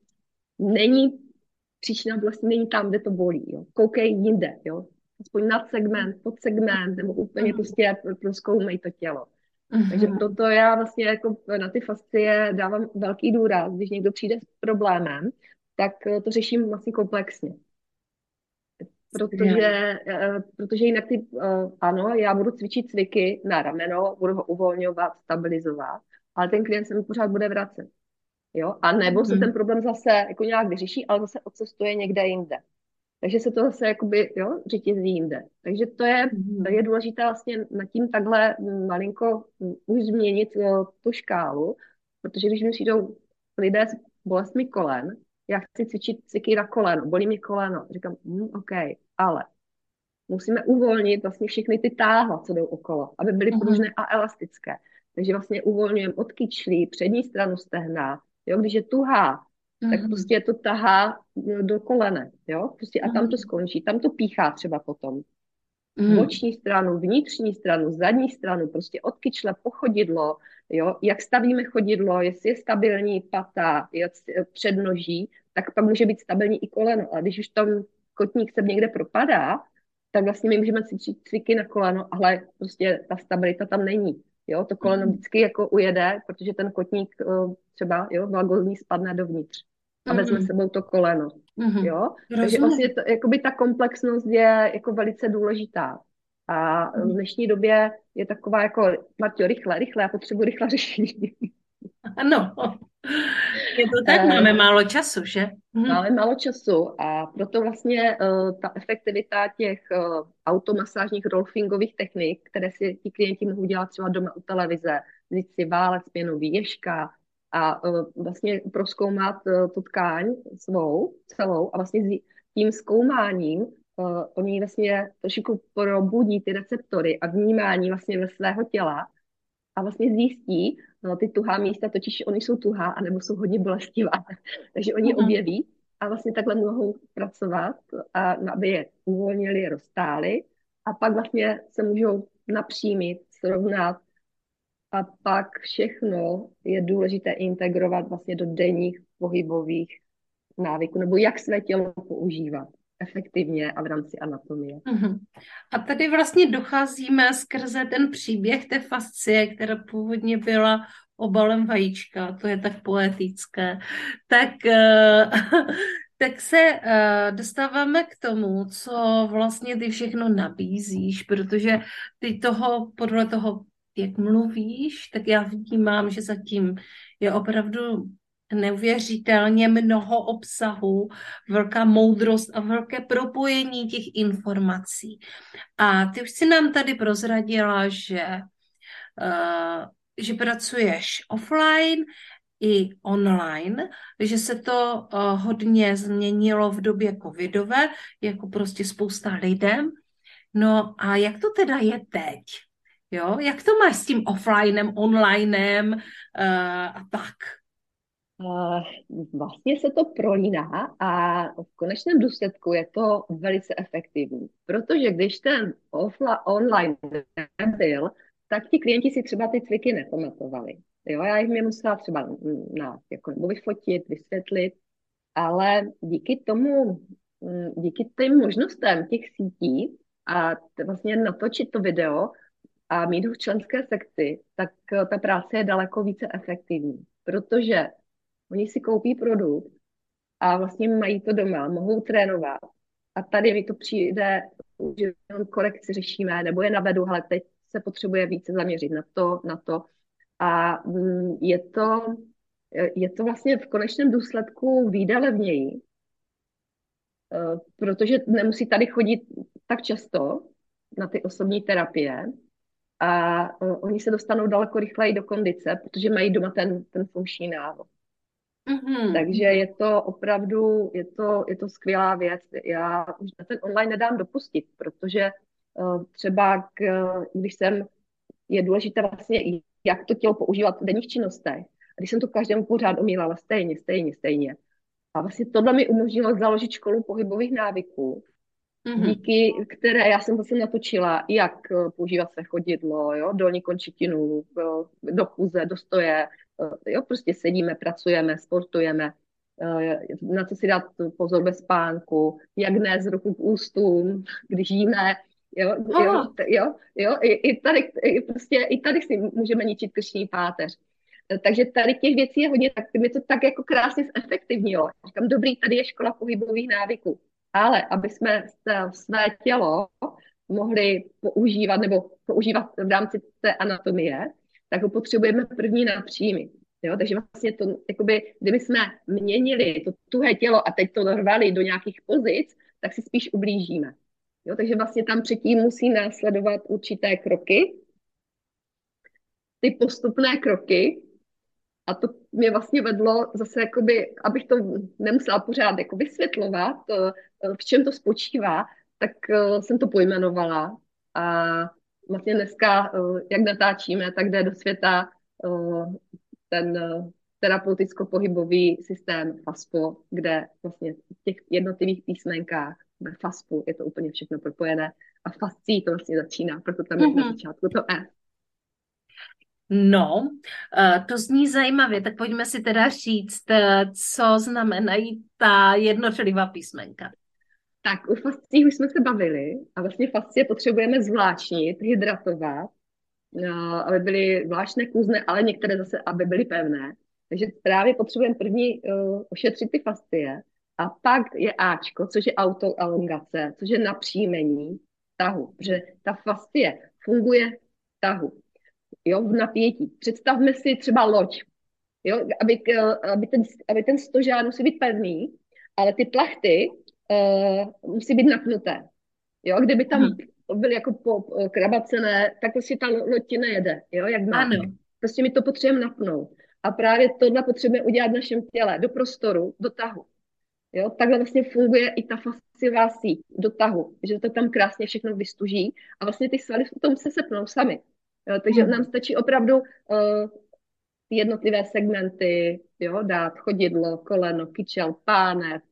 není příčina vlastně není tam, kde to bolí. Jo. Koukej jinde, jo. Aspoň nad segment, pod segment, nebo úplně prostě proskoumej to tělo. Uh-huh. Takže proto já vlastně jako na ty fascie dávám velký důraz, když někdo přijde s problémem, tak to řeším vlastně komplexně. Protože, yeah. protože jinak ty, uh, ano, já budu cvičit cviky na rameno, budu ho uvolňovat, stabilizovat, ale ten klient se mi pořád bude vracet. Jo? A nebo se mhm. ten problém zase jako nějak vyřeší, ale zase odcestuje někde jinde. Takže se to zase jakoby, jo, řetězí jinde. Takže to je, mm. to je důležité vlastně nad tím takhle malinko už změnit jo, tu škálu, protože když mi přijdou lidé s bolestmi kolen, já chci cvičit cviky na koleno, bolí mi koleno. Říkám, hm, OK, ale musíme uvolnit vlastně všechny ty táhla, co jdou okolo, aby byly mm. pružné a elastické. Takže vlastně uvolňujeme od kyčlí, přední stranu stehna, Jo, když je tuhá, mm-hmm. tak mhm. prostě je to tahá no, do kolene, jo, prostě a tam to mhm. skončí, tam to píchá třeba potom. Mm. Boční stranu, vnitřní stranu, zadní stranu, prostě od kyčle po chodidlo, jo, jak stavíme chodidlo, jestli je stabilní pata, je přednoží, tak pak může být stabilní i koleno. A když už tam kotník se někde propadá, tak vlastně my můžeme cvičit cviky na koleno, ale prostě ta stabilita tam není. Jo, to koleno mm. vždycky jako ujede, protože ten kotník eh, třeba, jo, vagózní spadne dovnitř a vezme mm. sebou to koleno. Mm. Jo? Takže vlastně to, jakoby ta komplexnost je jako velice důležitá. A v dnešní době je taková jako, Martio, rychle, rychle, já potřebuji rychle řešení. Ano, je to tak, uh, máme málo času, že? Mhm. Máme málo času a proto vlastně uh, ta efektivita těch uh, automasážních rolfingových technik, které si ti klienti mohou dělat třeba doma u televize, vzít si válec, pěnový ježka, a vlastně proskoumat tu tkáň svou, celou a vlastně tím zkoumáním uh, oni vlastně trošku probudí ty receptory a vnímání vlastně ve svého těla a vlastně zjistí, ty tuhá místa, totiž oni jsou tuhá, anebo jsou hodně bolestivá, takže oni mm-hmm. objeví a vlastně takhle mohou pracovat, a, aby je uvolnili, roztáli a pak vlastně se můžou napřímit, srovnat a pak všechno je důležité integrovat vlastně do denních pohybových návyků, nebo jak své tělo používat efektivně a v rámci anatomie. Uh-huh. A tady vlastně docházíme skrze ten příběh té fascie, která původně byla obalem vajíčka, to je tak poetické, tak, uh, tak se uh, dostáváme k tomu, co vlastně ty všechno nabízíš, protože ty toho, podle toho, jak mluvíš, tak já vnímám, že zatím je opravdu neuvěřitelně mnoho obsahu, velká moudrost a velké propojení těch informací. A ty už si nám tady prozradila, že, uh, že pracuješ offline i online, že se to uh, hodně změnilo v době covidové, jako prostě spousta lidem. No a jak to teda je teď? Jo? Jak to máš s tím offlinem, onlinem uh, a tak? Vlastně se to prolíná a v konečném důsledku je to velice efektivní, protože když ten offline, online nebyl, tak ti klienti si třeba ty cviky nepamatovali. Jo, já jim je musela třeba na, jako, nebo vyfotit, vysvětlit, ale díky tomu, díky těm možnostem těch sítí a vlastně natočit to video a mít ho v členské sekci, tak ta práce je daleko více efektivní, protože Oni si koupí produkt a vlastně mají to doma, mohou trénovat. A tady mi to přijde, že jenom korekci řešíme, nebo je navedu, ale teď se potřebuje více zaměřit na to, na to. A mm, je to, je to vlastně v konečném důsledku výjde levněji, eh, protože nemusí tady chodit tak často na ty osobní terapie a eh, oni se dostanou daleko rychleji do kondice, protože mají doma ten, ten funkční návod. Mm-hmm. Takže je to opravdu, je to, je to skvělá věc. Já už na ten online nedám dopustit, protože uh, třeba k, když jsem, je důležité vlastně, jak to tělo používat v denních činnostech. A když jsem to každému pořád omílala stejně, stejně, stejně. A vlastně tohle mi umožnilo založit školu pohybových návyků, mm-hmm. díky které já jsem zase natočila, jak eh, používat se chodidlo, jo, dolní končetinu, do chůze, do stoje, Eh, jo, prostě sedíme, pracujeme, sportujeme, eh, na co si dát pozor bez spánku, jak ne z ruku k ústům, když jíme, jo, jo, jo, jo i, i, tady, i, prostě, i tady si můžeme ničit krční páteř. Eh, takže tady těch věcí je hodně, tak mi to tak jako krásně zefektivnilo. Říkám, dobrý, tady je škola pohybových návyků. Ale aby jsme své tělo mohli používat nebo používat v rámci té anatomie, tak ho potřebujeme první napřímit. Jo, takže vlastně to, jakoby, kdyby jsme měnili to tuhé tělo a teď to rvali do nějakých pozic, tak si spíš ublížíme. Jo, takže vlastně tam předtím musí následovat určité kroky, ty postupné kroky, a to mě vlastně vedlo zase, jakoby, abych to nemusela pořád jako vysvětlovat, eh, v čem to spočívá, tak eh, jsem to pojmenovala. A vlastně dneska, eh, jak natáčíme, tak jde do světa eh, ten eh, terapeuticko-pohybový systém FASPO, kde vlastně v těch jednotlivých písmenkách ve FASPu je to úplně všechno propojené a fascí to vlastně začíná, proto tam je mm-hmm. na mhm. začátku to F. No, to zní zajímavě, tak pojďme si teda říct, co znamenají ta jednotlivá písmenka. Tak u fascí už jsme se bavili a vlastně fascie potřebujeme zvláštnit, hydratovat, no, aby byly zvláštné kůzné, ale některé zase, aby byly pevné. Takže právě potřebujeme první uh, ošetřit ty fascie a pak je Ačko, což je autoalongace, což je napříjmení tahu, protože ta fascie funguje v tahu, jo, v napětí. Představme si třeba loď, jo, aby, aby, ten, aby ten stožár musí být pevný, ale ty plachty uh, musí být napnuté. Jo, kdyby tam hmm. byly jako po, krabacené, tak prostě ta loď nejede, jo, jak má. Ano. Prostě mi to potřebujeme napnout. A právě tohle potřebujeme udělat v našem těle, do prostoru, do tahu. Jo, takhle vlastně funguje i ta fasciová síť do tahu, že to tam krásně všechno vystuží a vlastně ty svaly v tom se sepnou sami. Jo, takže hmm. nám stačí opravdu uh, jednotlivé segmenty, jo, dát chodidlo, koleno, kyčel, pánev,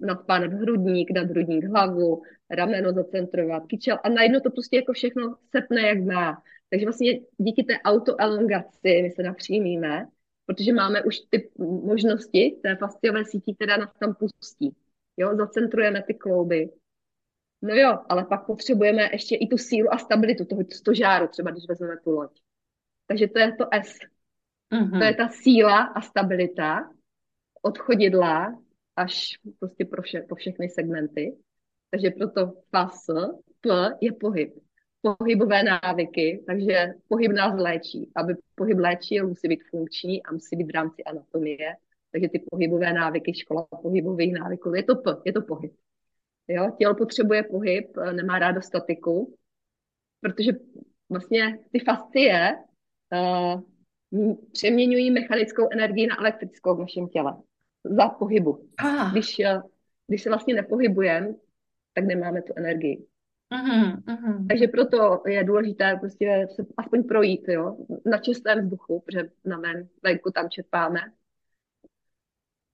nad pánev hrudník, nad hrudník hlavu, rameno zacentrovat, kyčel a najednou to prostě jako všechno sepne, jak má. Takže vlastně díky té autoelongaci my se napřímíme, protože máme už ty možnosti té fasciové sítí, která nás tam pustí. Jo, zacentrujeme ty klouby. No jo, ale pak potřebujeme ještě i tu sílu a stabilitu toho stožáru, třeba když vezmeme tu loď. Takže to je to S. Mm-hmm. To je ta síla a stabilita od chodidla až prostě pro, vše, pro všechny segmenty. Takže proto FAS, P je pohyb. Pohybové návyky, takže pohyb nás léčí. Aby pohyb léčil, musí být funkční a musí být v rámci anatomie. Takže ty pohybové návyky, škola pohybových návyků, je to P, je to pohyb. Jo? Tělo potřebuje pohyb, nemá rádo statiku, protože vlastně ty fascie uh, přeměňují mechanickou energii na elektrickou v našem těle za pohybu. Ah. Když, eh, když se vlastně nepohybujeme, tak nemáme tu energii. Uh-huh, uh-huh. Takže proto je důležité prostě se aspoň projít jo, na čistém vzduchu, protože na ven, venku tam čerpáme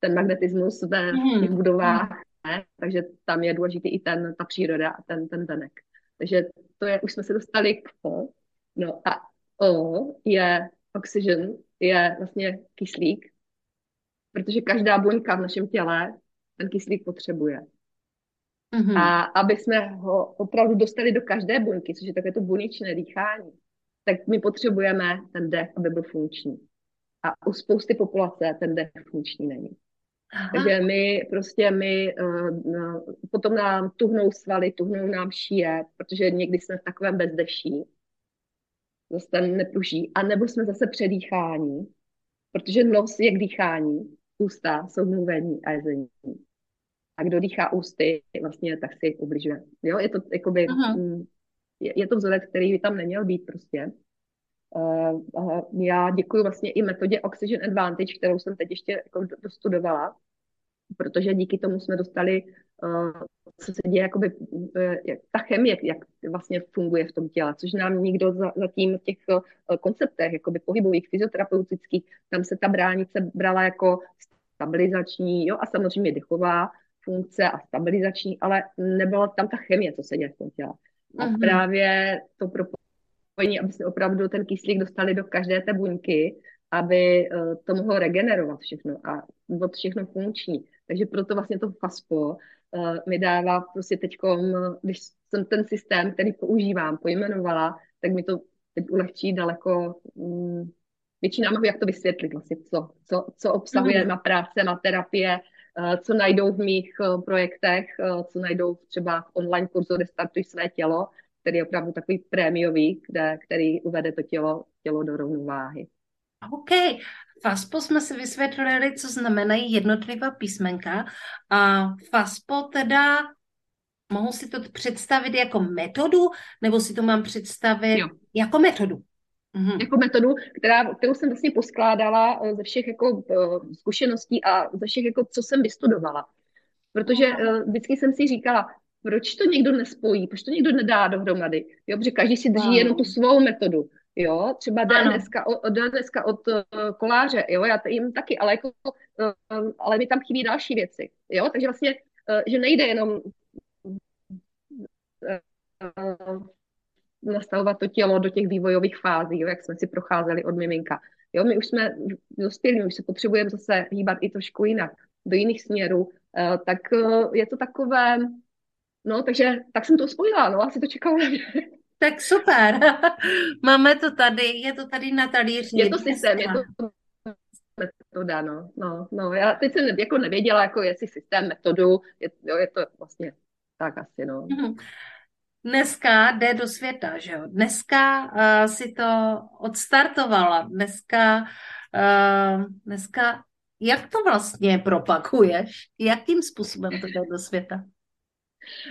ten magnetismus ve uh-huh. těch budovách, ne? takže tam je důležitý i ten, ta příroda a ten, ten venek. Takže to je, už jsme se dostali k O. No a O je oxygen, je vlastně kyslík, protože každá buňka v našem těle ten kyslík potřebuje. Mm-hmm. A aby jsme ho opravdu dostali do každé buňky, což je takové to buněčné dýchání, tak my potřebujeme ten dech, aby byl funkční. A u spousty populace ten dech funkční není. Aha. Takže my prostě my, uh, potom nám tuhnou svaly, tuhnou nám šíje, protože někdy jsme v takovém bezdeší, zase nepruží, a nebo jsme zase předýchání, protože nos je k dýchání, ústa jsou mluvení a jezení. A kdo dýchá ústy, vlastně tak si ubližuje. Jo, je to jakoby, uh-huh. je, je to vzorec, který by tam neměl být prostě. Uh, uh, já děkuji vlastně i metodě Oxygen Advantage, kterou jsem teď ještě jako dostudovala, protože díky tomu jsme dostali, uh, co se děje, jakoby, jak, ta chemie, jak vlastně funguje v tom těle, což nám nikdo za, zatím v těch uh, konceptech, jakoby pohybových, fyzioterapeutických, tam se ta bránice brala jako stabilizační, jo, a samozřejmě dechová funkce a stabilizační, ale nebyla tam ta chemie, co se děje v tom těle. A uh-huh. právě to propojení, aby se opravdu ten kyslík dostali do každé té buňky, aby uh, to mohlo regenerovat všechno a bylo všechno funkční. Takže proto vlastně to FASPO uh, mi dává prostě teď, když jsem ten systém, který používám, pojmenovala, tak mi to teď ulehčí daleko um, větší námahu, jak to vysvětlit vlastně, co, co, co obsahuje mm. má práce, má terapie, uh, co najdou v mých projektech, co najdou třeba v online kurzu, kde startují své tělo, který je opravdu takový prémiový, kde, který uvede to tělo, tělo do rovnováhy. OK. FASPO jsme si vysvětlili, co znamenají jednotlivá písmenka. A FASPO teda mohu si to představit jako metodu, nebo si to mám představit jo. jako metodu? Mm-hmm. Jako metodu, která, kterou jsem vlastně poskládala eh, ze všech jako uh, zkušeností a ze všech jako, co jsem vystudovala. Protože uh, vždycky jsem si říkala, proč to někdo nespojí, proč to někdo nedá dohromady, jo, protože každý si drží wow. jenom tu svou metodu. Jo, třeba DNSka, od, DNSka od uh, koláře, jo, já jim taky, ale, jako, uh, ale mi tam chybí další věci, jo, takže vlastně, uh, že nejde jenom uh, nastavovat to tělo do těch vývojových fází, jo, jak jsme si procházeli od miminka. Jo, my už jsme dospělí, my už se potřebujeme zase hýbat i trošku jinak, do jiných směrů, tak je to takové, no, takže tak jsem to spojila, no, asi to čekala Tak super. Máme to tady, je to tady na talíři. Je to systém, je to metoda, no. no, no. Já teď jsem jako nevěděla, jako jestli systém, metodu, je, jo, je to vlastně tak asi, no. Mm-hmm. Dneska jde do světa, že jo? Dneska uh, si to odstartovala, dneska, uh, dneska, jak to vlastně propakuješ? Jakým způsobem to jde do světa?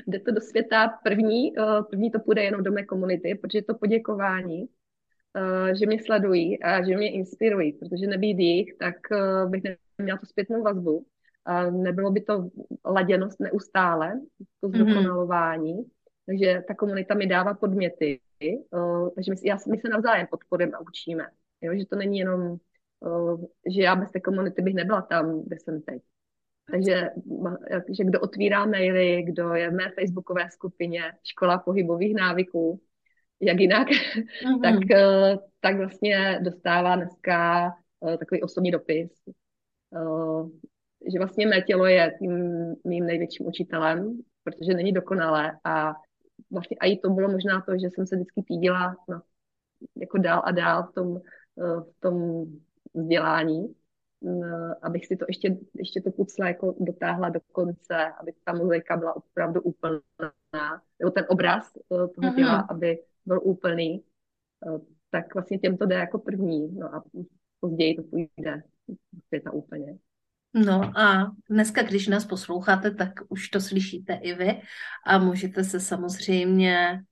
Jde to do světa první, uh, první to půjde jenom do mé komunity, protože to poděkování že mě sledují a že mě inspirují, protože nebýt jich, tak bych neměla tu zpětnou vazbu. A nebylo by to laděnost neustále, to mhm. zdokonalování. Mm-hmm. Takže ta komunita mi dává podměty. Takže my, já, my se navzájem podporujeme a učíme. Jo? Že to není jenom, že já bez té komunity bych nebyla tam, kde jsem teď. Takže že kdo otvírá maily, kdo je v mé facebookové skupině Škola pohybových návyků, jak jinak, mm-hmm. tak, eh, tak vlastně dostává dneska eh, takový osobní dopis, eh, že vlastně mé tělo je tím mým největším učitelem, protože není dokonalé a vlastně i to bylo možná to, že jsem se vždycky týdila no, jako dál a dál v tom, v tom vzdělání, abych si to ještě, ještě to pucla jako dotáhla do konce, aby ta mozaika byla opravdu úplná, nebo ten obraz toho mm-hmm. těla, aby byl úplný, eh, tak vlastně těm to jde jako první, no a později to půjde světa úplně. No a dneska, když nás posloucháte, tak už to slyšíte i vy a můžete se samozřejmě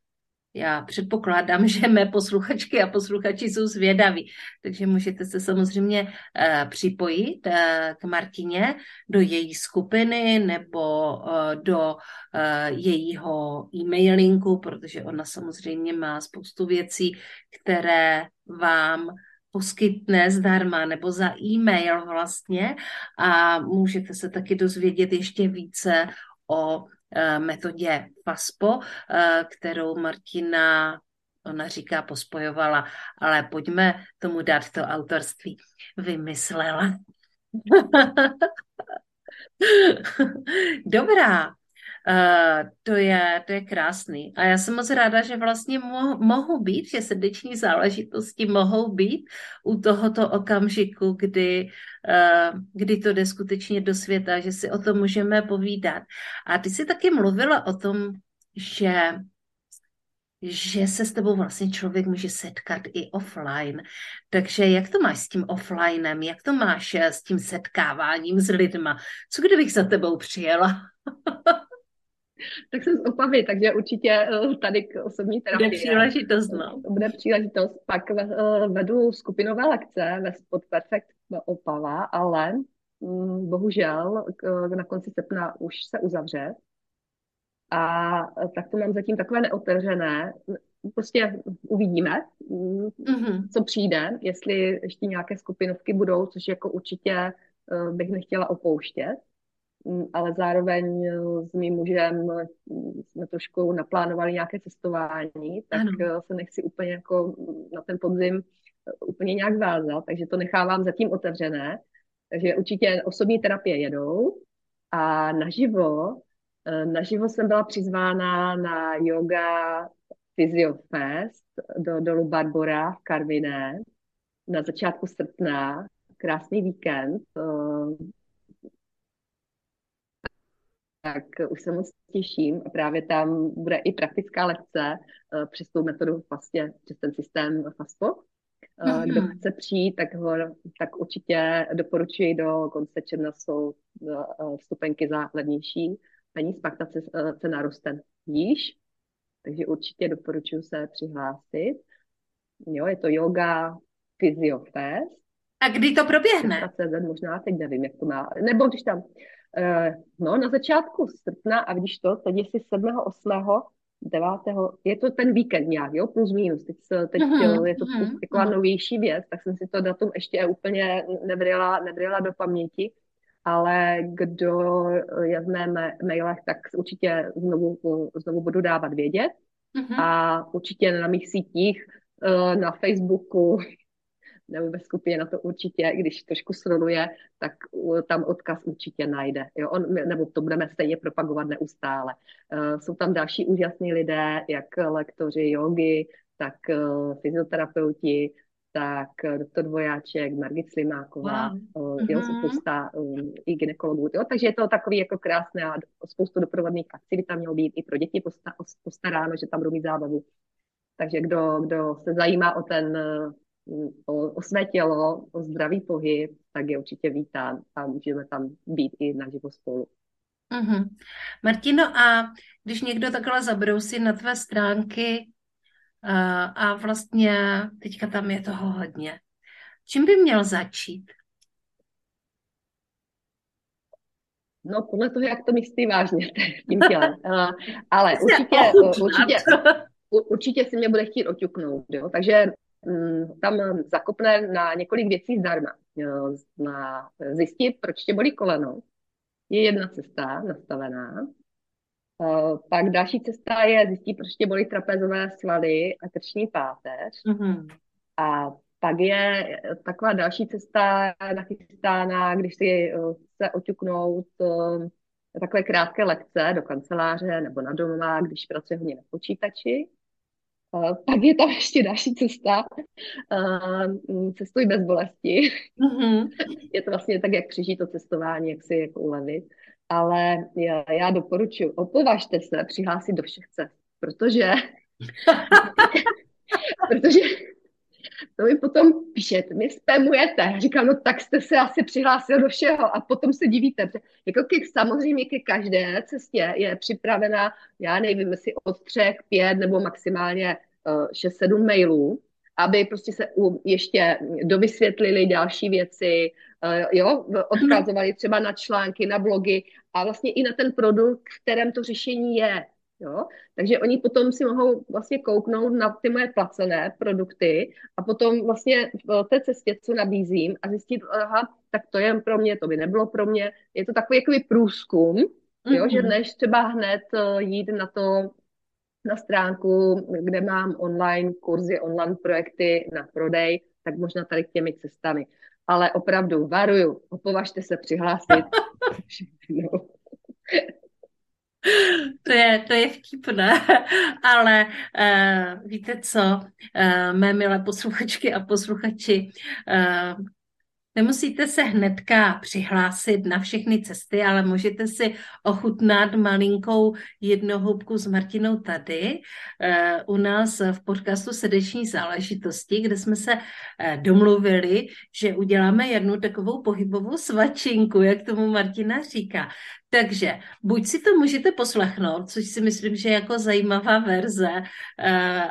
já předpokládám, že mé posluchačky a posluchači jsou zvědaví, takže můžete se samozřejmě uh, připojit uh, k Martině do její skupiny nebo uh, do jejího e-mailinku, protože ona samozřejmě má spoustu věcí, které vám poskytne zdarma nebo za e-mail vlastně. A můžete se taky dozvědět ještě více o Eh, metodě FASPO, eh, kterou Martina ona říká, pospojovala, ale pojďme tomu dát to autorství. Vymyslela. Dobrá, Uh, to, je, to je krásný. A já jsem moc ráda, že vlastně mo- mohou být, že srdeční záležitosti mohou být u tohoto okamžiku, kdy, kdy to jde skutečně do světa, že si o tom můžeme povídat. A ty jsi taky mluvila o tom, že že se s tebou vlastně člověk může setkat i offline. Takže jak to máš s tím offlinem? Jak to máš s tím setkáváním s lidma? Co kdybych za tebou přijela? tak jsem z Opavy, takže určitě eh, tady k osobní terapii. Bude příležitost, no. Bude příležitost. Pak eh, vedu skupinové lekce ve Spot Perfect Opava, ale mm, bohužel na konci srpna už se uzavře. A tak to mám zatím takové neotevřené. Prostě uvidíme, mm-hmm. co přijde, jestli ještě nějaké skupinovky budou, což jako určitě eh, bych nechtěla opouštět. Mm, ale zároveň eh, s mým mužem jsme trošku naplánovali nějaké cestování, tak ano. Se nechci úplně jako na ten podzim úplně nějak vázat, takže to nechávám zatím otevřené. Takže určitě osobní terapie jedou a naživo, naživo jsem byla přizvána na yoga Physio Fest do dolu Barbora v Karviné na začátku srpna. Krásný víkend tak už se moc těším a právě tam bude i praktická lekce uh, přes tu metodu vlastně, přes ten systém FASPO. Uh, Kdo chce přijít, tak, ho, tak určitě doporučuji do konce června jsou uh, vstupenky za levnější peníz, pak ta cena roste níž, takže určitě doporučuji se přihlásit. Jo, je to yoga Physio Fest. A kdy to proběhne? CZ možná, teď nevím, jak to má. Nebo když tam, no, na začátku srpna, a když to, teď jestli 7. 8. 9. je to ten víkend nějak, jo, plus minus, teď, teď uh-huh, je to uh-huh, taková uh-huh. novější věc, tak jsem si to datum ještě úplně nebrala, nebrala do paměti, ale kdo je v mém mailech, tak určitě znovu, znovu budu dávat vědět uh-huh. a určitě na mých sítích, eh, na Facebooku, nebo ve skupině na to určitě, když trošku sronuje, tak tam odkaz určitě najde. Jo? On, nebo to budeme stejně propagovat neustále. Uh, jsou tam další úžasní lidé, jak lektoři jogy, tak uh, fyzioterapeuti, tak doktor Dvojáček, Margit Slimáková, wow. jo, mm-hmm. spousta um, i ginekologů. Jo? Takže je to takový jako krásné a spoustu doprovodných akcí by tam mělo být i pro děti postaráno, že tam budou mít zábavu. Takže kdo, kdo se zajímá o ten o, o své tělo, o zdravý pohyb, tak je určitě vítán a můžeme tam být i naživo spolu. Mm-hmm. Martino, a když někdo takhle zabrousí na tvé stránky, a vlastně teďka tam je toho hodně. Čím by měl začít? No, podle toho, jak to myslí vážně tím tělem. Ale určitě, určitě, určitě si mě bude chtít oťuknout, jo? takže tam zakopne na několik věcí zdarma. Na zjistit, proč tě bolí koleno, je jedna cesta nastavená. Pak další cesta je zjistit, proč tě bolí trapezové svaly a krční páteř. Mm-hmm. A pak je taková další cesta nachystána, když si chce oťuknout takové krátké lekce do kanceláře nebo na domova, když pracuje hodně na počítači. Pak je tam ještě další cesta, cestuj bez bolesti. Mm-hmm. Je to vlastně tak, jak přežít to cestování, jak si jako ulevit. Ale já, já doporučuji, opovažte se přihlásit do všech cest, protože protože to mi potom píšete, mi spamujete. Já říkám, no tak jste se asi přihlásil do všeho a potom se divíte. Jako ke, samozřejmě ke každé cestě je připravena, já nevím, jestli od třech, pět nebo maximálně uh, šest, sedm mailů, aby prostě se u, ještě dovysvětlili další věci, uh, jo, odkazovali třeba na články, na blogy a vlastně i na ten produkt, v kterém to řešení je. Jo? Takže oni potom si mohou vlastně kouknout na ty moje placené produkty a potom vlastně v té cestě, co nabízím a zjistit, aha, tak to je pro mě, to by nebylo pro mě. Je to takový jakoby průzkum, mm-hmm. jo? že než třeba hned eh, jít na to na stránku, kde mám online kurzy, online projekty na prodej, tak možná tady k těmi cestami. Ale opravdu varuju, opovažte se přihlásit. no. To je, to je vtipné, ale uh, víte co, uh, mé milé posluchačky a posluchači, uh, Nemusíte se hnedka přihlásit na všechny cesty, ale můžete si ochutnat malinkou jednohubku s Martinou tady u nás v podcastu Srdeční záležitosti, kde jsme se domluvili, že uděláme jednu takovou pohybovou svačinku, jak tomu Martina říká. Takže buď si to můžete poslechnout, což si myslím, že je jako zajímavá verze. Uh,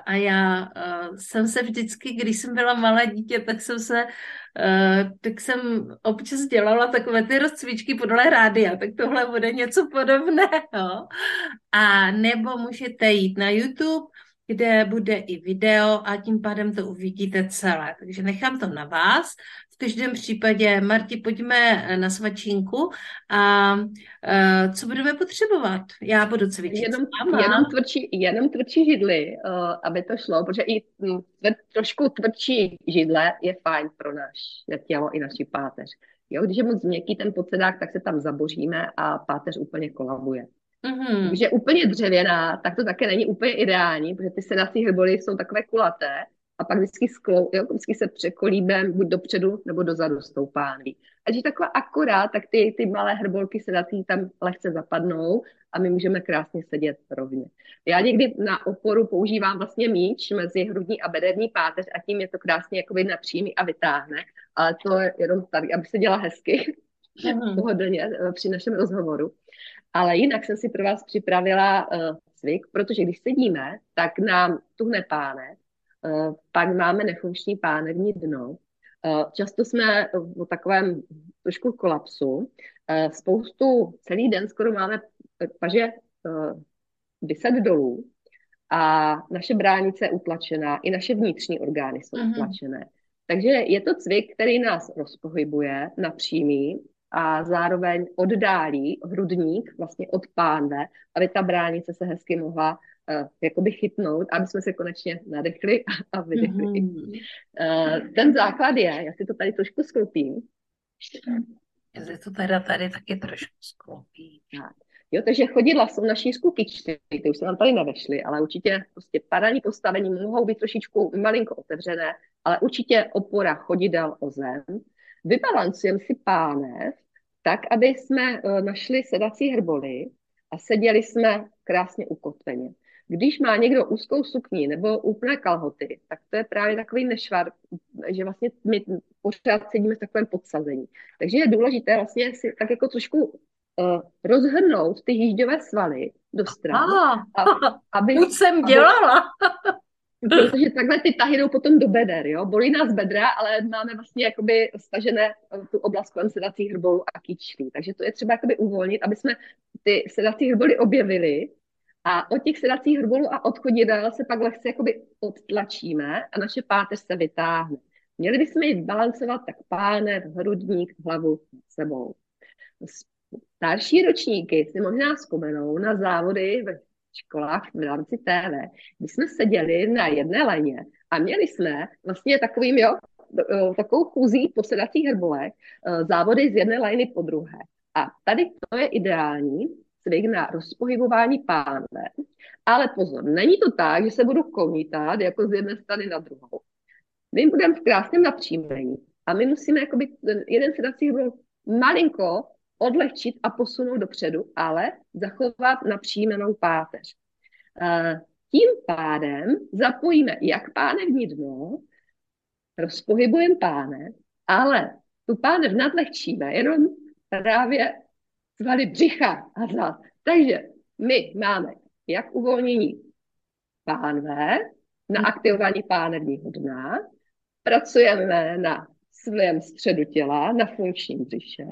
a já jsem se vždycky, když jsem byla malé dítě, tak jsem se tak jsem občas dělala takové ty rozcvičky podle rádia, tak tohle bude něco podobného. A nebo můžete jít na YouTube, kde bude i video a tím pádem to uvidíte celé. Takže nechám to na vás každém případě, Marti, pojďme na svačinku a uh, co budeme potřebovat? Já budu cvičit jenom, jenom, tvrdší, jenom tvrdší židly, uh, aby to šlo, protože i hm, tvr, trošku tvrdší židle je fajn pro naše tělo i naši páteř. Jo, když je moc měkký ten podsedák, tak se tam zaboříme a páteř úplně kolabuje. Mm-hmm. Když je úplně dřevěná, tak to také není úplně ideální, protože ty sedací hrboly jsou takové kulaté a pak vždycky, sklou, jo, vždycky se překolíbem buď dopředu nebo dozadu s tou pánví. A když je taková akorát, tak ty, ty malé hrbolky sedací tam lehce zapadnou a my můžeme krásně sedět rovně. Já někdy na oporu používám vlastně míč mezi hrudní a bederní páteř a tím je to krásně jakoby napřímý a vytáhne, ale to je jenom tady, aby se děla hezky mm. pohodlně eh, při našem rozhovoru. Ale jinak jsem si pro vás připravila uh, cvik, protože když sedíme, tak nám tuhne pánev pak máme nefunkční pánevní dno. Eh, často jsme v takovém trošku kolapsu. Eh, spoustu, celý den skoro máme paže vyset dolů a naše bránice je utlačená, i naše vnitřní orgány jsou uh-huh. utlačené. Takže je to cvik, který nás rozpohybuje, napřímí a zároveň oddálí hrudník vlastně od pánve, aby ta bránice se hezky mohla uh, jakoby chytnout, aby jsme se konečně nadechli a vydechli. Mm-hmm. Uh, ten základ je, já si to tady trošku skloupím. Já to teda tady taky trošku skloupím. Tak. Jo, takže chodidla jsou naší skupičky, ty už se nám tady nevešly, ale určitě prostě paralelní postavení mohou být trošičku malinko otevřené, ale určitě opora chodidel o zem. Vybalancujeme si pánev tak, aby jsme uh, našli sedací hrboly a seděli jsme krásně ukotveně. Když má někdo úzkou sukni nebo úplné kalhoty, tak to je právě takový nešvar, že vlastně my pořád sedíme v takovém podsazení. Takže je důležité vlastně si tak jako trošku uh, rozhrnout ty jížďové svaly do stran. Ah, aby, Už jsem dělala. Protože takhle ty tahy jdou potom do beder, jo. Bolí nás bedra, ale máme vlastně jakoby stažené tu oblast kolem sedacích hrbolů a kýčlí. Takže to je třeba jakoby uvolnit, aby jsme ty sedací hrboly objevili a od těch sedacích hrbolů a od chodidel se pak lehce jakoby odtlačíme a naše páteř se vytáhne. Měli bychom jít balancovat tak pánev, hrudník, hlavu sebou. Starší ročníky si možná vzpomenou na závody ve školách v rámci TV, kdy jsme seděli na jedné leně a měli jsme vlastně takovým, jo, takovou chůzí po sedacích hrbolech, e, závody z jedné lajny po druhé. A tady to je ideální cvik na rozpohybování pánve. Ale pozor, není to tak, že se budu konítat jako z jedné strany na druhou. My budeme v krásném napřímení a my musíme jakoby ten jeden sedací hrbol malinko odlehčit a posunout dopředu, ale zachovat napřímenou páteř. Eh, tím pádem zapojíme jak pánevní dno, rozpohybujeme pánev, ale tu pánev nadlehčíme jenom právě svaly břicha a zad. Takže my máme jak uvolnění pánve na aktivování pánevního dna, pracujeme na svém středu těla, na funkčním břiše,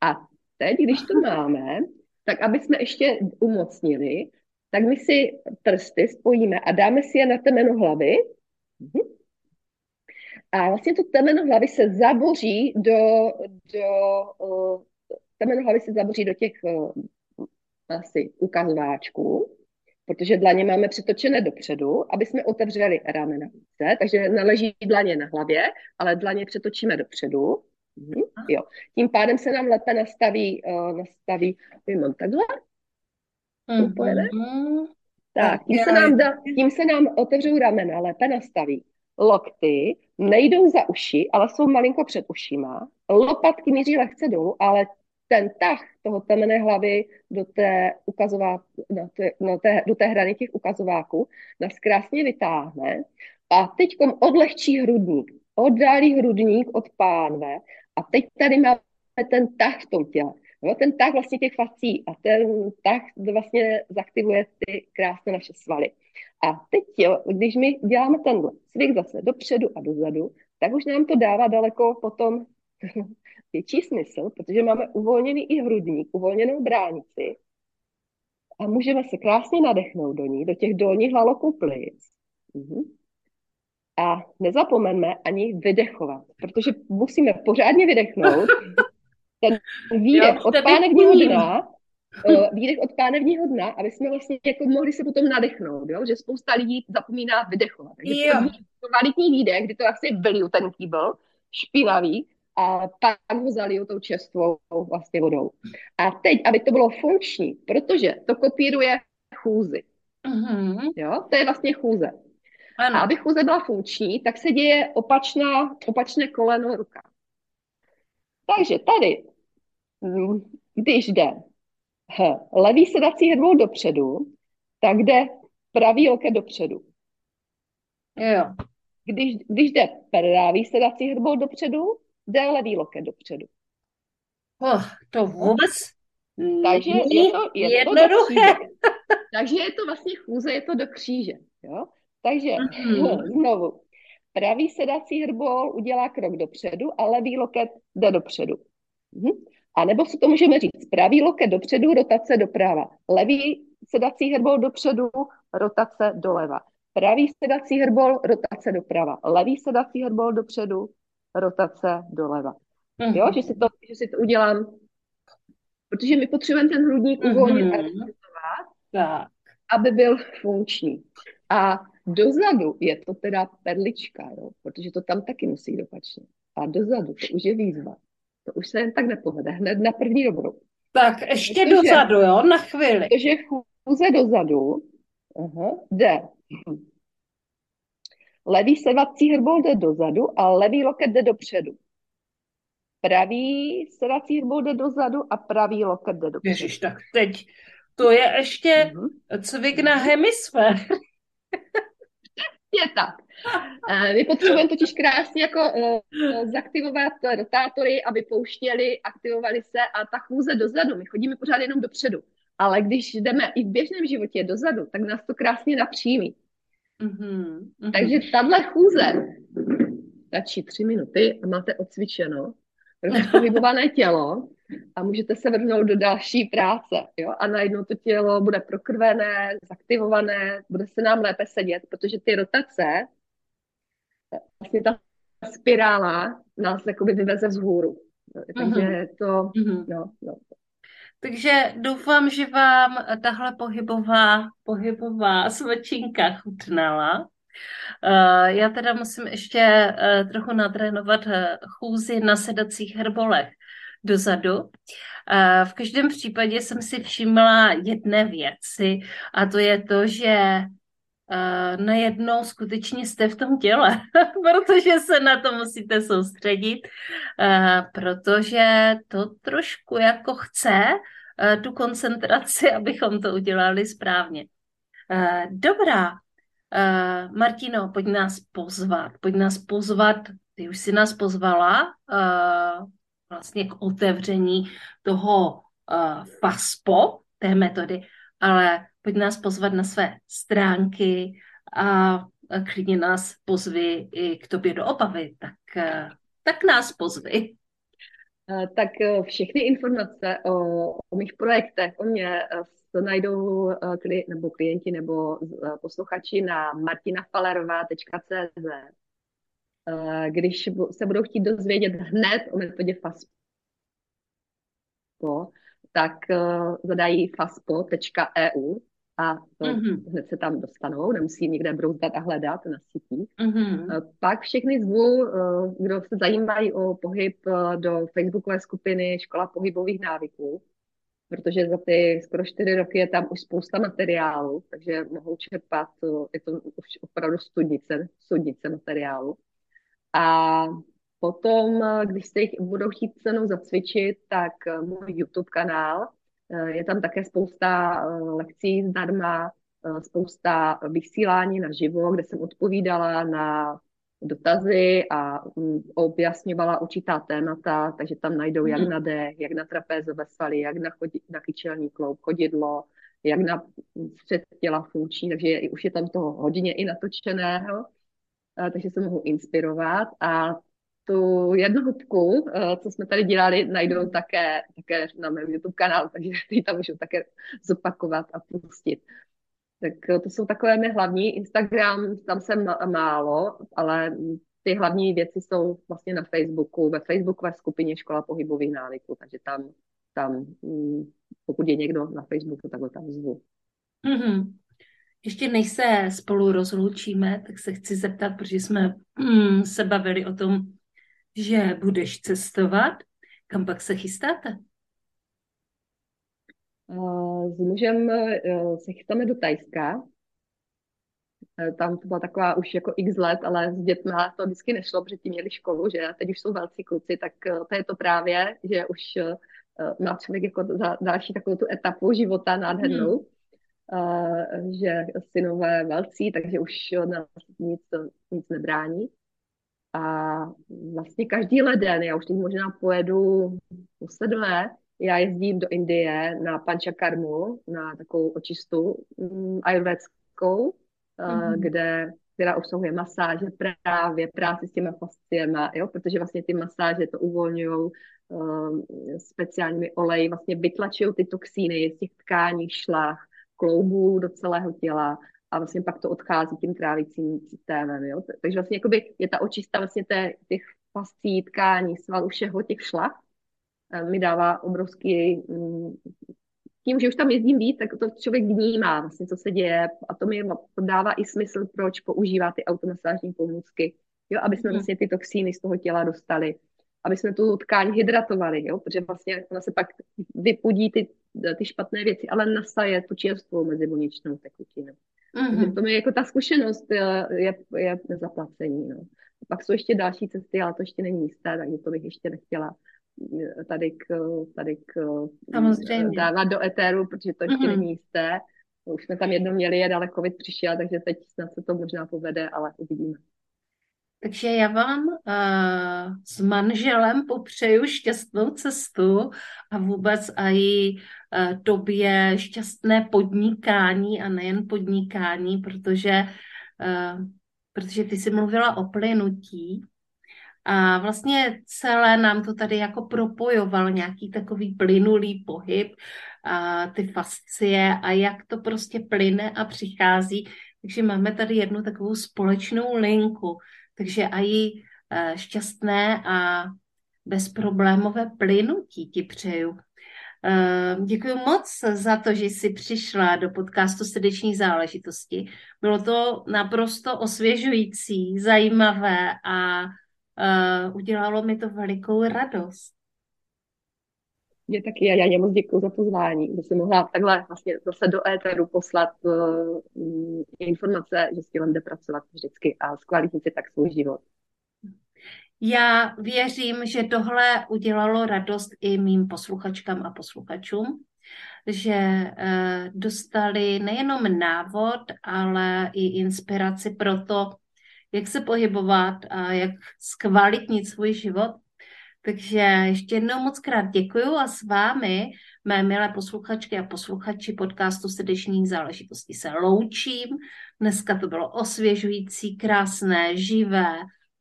a teď, když to máme, tak aby jsme ještě umocnili, tak my si prsty spojíme a dáme si je na temeno hlavy. Mhm. A vlastně to temeno hlavy se zaboří do, do temeno hlavy se zaboří do těch uh, asi ukazováčků, protože dlaně máme přetočené dopředu, aby jsme otevřeli ramena více, takže neleží dlaně na hlavě, ale dlaně přetočíme dopředu. Mhm, jo. Tím pádem se nám lépe nastaví, uh, nastaví, mám takhle, mm-hmm. Tak, tím se, nám da, tím se nám otevřou ramena, lépe nastaví. Lokty nejdou za uši, ale jsou malinko před ušima. Lopatky míří lehce dolů, ale ten tah toho temené hlavy do té, ukazová, do té, no té, do té hrany těch ukazováků nás krásně vytáhne a teď odlehčí hrudník, oddálí hrudník od pánve a teď tady máme ten tah v tom těle. Jo, ten tah vlastně těch fascí a ten tah vlastně zaktivuje ty krásné naše svaly. A teď, jo, když my děláme tenhle cvik zase dopředu a dozadu, tak už nám to dává daleko potom větší smysl, protože máme uvolněný i hrudník, uvolněnou bránici a můžeme se krásně nadechnout do ní, do těch dolních hlaloků plic. Mhm. A nezapomeňme ani vydechovat, protože musíme pořádně vydechnout. Ten výdech od pánevního dna, eh, výdech od pánevního dna, aby jsme vlastně jako mohli se potom nadechnout, jo? že spousta lidí zapomíná vydechovat. Takže kvalitní výdech, kdy to asi vyliju ten kýbl, špinavý, a pak ho zaliju tou čerstvou vlastně vodou. A teď, aby to bylo funkční, protože to kopíruje chůzy. Mm-hmm. Jo, to je vlastně chůze. Ano. A aby chůze byla funkční, tak se děje opačná, opačné koleno ruka. Takže tady, mm, když jde levý sedací hrvou dopředu, tak jde pravý loket dopředu. Jo. Když, když jde pravý sedací hrvou dopředu, jde levý loket dopředu. Oh, to vůbec Takže je to, je jednoduché. To Takže je to vlastně chůze, je to do kříže. Jo? Takže mm-hmm. znovu, pravý sedací hrbol udělá krok dopředu a levý loket jde dopředu. Mhm. A nebo si to můžeme říct, pravý loket dopředu, rotace doprava. Levý sedací hrbol dopředu, rotace doleva. Pravý sedací hrbol, rotace doprava. Levý sedací hrbol dopředu, rotace doleva. Mm-hmm. Jo, že si, to, že si to udělám, protože my potřebujeme ten hrudník uvolnit mm-hmm. a tak. aby byl funkční. A Dozadu je to teda perlička, jo? protože to tam taky musí jít opačně. A dozadu, to už je výzva. To už se jen tak nepovede, hned na první dobrou. Tak ještě protože, dozadu, jo, na chvíli. Takže chůze dozadu aha, jde. Levý sedací hrbol jde dozadu a levý loket jde dopředu. Pravý sedací hrbol jde dozadu a pravý loket jde dopředu. Ježiš, tak teď to je ještě uh-huh. cvik na hemisfér. je tak. My potřebujeme totiž krásně jako uh, zaktivovat rotátory, aby pouštěli, aktivovali se a ta chůze dozadu. My chodíme pořád jenom dopředu. Ale když jdeme i v běžném životě dozadu, tak nás to krásně napřímí. Mm-hmm. Takže tahle chůze stačí tři minuty a máte odcvičeno, pohybované tělo a můžete se vrhnout do další práce. Jo? A najednou to tělo bude prokrvené, zaktivované, bude se nám lépe sedět, protože ty rotace, vlastně ta spirála nás jakoby vyveze vzhůru. Takže mm-hmm. to, mm-hmm. no, no. Takže doufám, že vám tahle pohybová, pohybová svačinka chutnala. Uh, já teda musím ještě uh, trochu natrénovat uh, chůzi na sedacích herbolech dozadu. V každém případě jsem si všimla jedné věci a to je to, že najednou skutečně jste v tom těle, protože se na to musíte soustředit, protože to trošku jako chce tu koncentraci, abychom to udělali správně. Dobrá, Martino, pojď nás pozvat, pojď nás pozvat, ty už si nás pozvala, vlastně k otevření toho uh, FASPO, té metody, ale pojď nás pozvat na své stránky a klidně nás pozvi i k tobě do obavy, tak, uh, tak nás pozvi. Tak všechny informace o, o mých projektech, o mě to najdou nebo klienti nebo posluchači na martinafalerová.cz Eh, když se budou chtít dozvědět hned o metodě FASPO, tak zadají faspo.eu a mm-hmm. hned se tam dostanou, nemusí někde brouzdat a hledat na sítích. Mm-hmm. Pak všechny zvu, uh, kdo se zajímají o pohyb uh, do facebookové skupiny Škola pohybových návyků, protože za ty skoro čtyři roky je tam už spousta materiálu, takže mohou čerpat, je to už opravdu studnice, studnice materiálu. A potom, když se jich budou chtít se mnou zacvičit, tak eh, můj YouTube kanál, eh, je tam také spousta eh, lekcí zdarma, spousta vysílání na živo, kde jsem odpovídala na dotazy a mm, objasňovala určitá témata, takže tam najdou jak mhm. na dech, jak na trapézové svaly, jak na, chodi, na kyčelní kloub, chodidlo, jak na střed těla funkční, takže už je tam toho hodně i natočeného takže se mohu inspirovat a tu jednu hudku, co jsme tady dělali, najdou také, také na mém YouTube kanálu, takže ty tam můžu také zopakovat a pustit. Tak to jsou takové mé hlavní. Instagram, tam jsem málo, ale ty hlavní věci jsou vlastně na Facebooku, ve Facebookové skupině Škola pohybových návyků, takže tam, tam mm, pokud je někdo na Facebooku, tak ho tam zvu. Mm-hmm. Ještě než se spolu rozloučíme, tak se chci zeptat, protože jsme mm, se bavili o tom, že budeš cestovat. Kam pak se chystáte? S mužem e, se chystáme do Tajska. E, tam to byla taková už jako x let, ale s dětmi to vždycky nešlo, protože ti měli školu, že teď už jsou velcí kluci, tak e, to je to právě, že už má člověk jako za další takovou tu etapu života nádhernou. Hmm že synové velcí, takže už nás nic, nic nebrání. A vlastně každý leden, já už teď možná pojedu po sedmé, já jezdím do Indie na Panchakarmu, na takovou očistu um, ayurvédskou, mm-hmm. kde, která obsahuje masáže právě, práci s těma fasciema, jo? protože vlastně ty masáže to uvolňují um, speciálními oleji, vlastně vytlačují ty toxíny z těch tkání, šlach, kloubů do celého těla a vlastně pak to odchází tím trávicím systémem. Jo? Takže vlastně jakoby je ta očista vlastně té, těch fascí, tkání, svalů, všeho těch šlach eh, mi dává obrovský, mm, tím, že už tam jezdím víc, tak to člověk vnímá vlastně, co se děje a to mi dává i smysl, proč používá ty automasážní pomůcky, jo, aby jsme hmm. vlastně ty toxíny z toho těla dostali, aby jsme tu tkáň hydratovali, jo, protože vlastně ona se pak vypudí ty ty špatné věci, ale nasaje tu čerstvou mezibuněčnou tekutinu. Mm-hmm. To je jako ta zkušenost je, je, je nezaplacení. No. Pak jsou ještě další cesty, ale to ještě není jisté, takže to bych ještě nechtěla eh, tady k, tady k Samozřejmě. dávat do etéru, protože to ještě mm-hmm. není jisté. Už jsme tam jednou měli jet, ale covid přišel, takže teď snad se to možná povede, ale uvidíme. Takže já vám uh, s manželem popřeju šťastnou cestu a vůbec i uh, tobě šťastné podnikání a nejen podnikání, protože protože ty jsi mluvila o plynutí a vlastně celé nám to tady jako propojoval nějaký takový plynulý pohyb, a ty fascie a jak to prostě plyne a přichází. Takže máme tady jednu takovou společnou linku. Takže a i e, šťastné a bezproblémové plynutí ti přeju. E, Děkuji moc za to, že jsi přišla do podcastu Srdeční záležitosti. Bylo to naprosto osvěžující, zajímavé a uh, udělalo mi to velikou radost. Mě taky, já, já moc děkuji za pozvání, že jsem mohla takhle vlastně zase do éteru poslat uh, informace, že s tím jde pracovat vždycky a zkvalitnit si tak svůj život. Já věřím, že tohle udělalo radost i mým posluchačkám a posluchačům, že uh, dostali nejenom návod, ale i inspiraci pro to, jak se pohybovat a jak zkvalitnit svůj život. Takže ještě jednou moc krát děkuju a s vámi, mé milé posluchačky a posluchači podcastu Srdečných záležitostí se loučím. Dneska to bylo osvěžující, krásné, živé,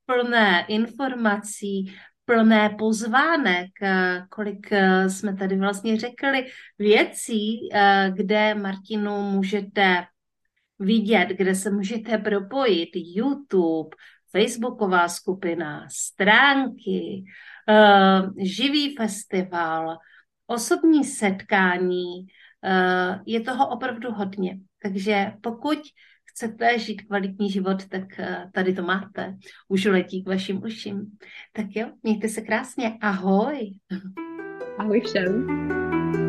plné informací, plné pozvánek, kolik eh, jsme tady vlastně řekli věcí, eh, kde Martinu můžete vidět, kde se můžete propojit, YouTube, Facebooková skupina, stránky, živý festival, osobní setkání, uh, je toho opravdu hodně. Takže pokud chcete žít kvalitní život, tak uh, tady to máte. Už letí k vašim uším. Tak jo, mějte se krásně. Ahoj. Ahoj všem.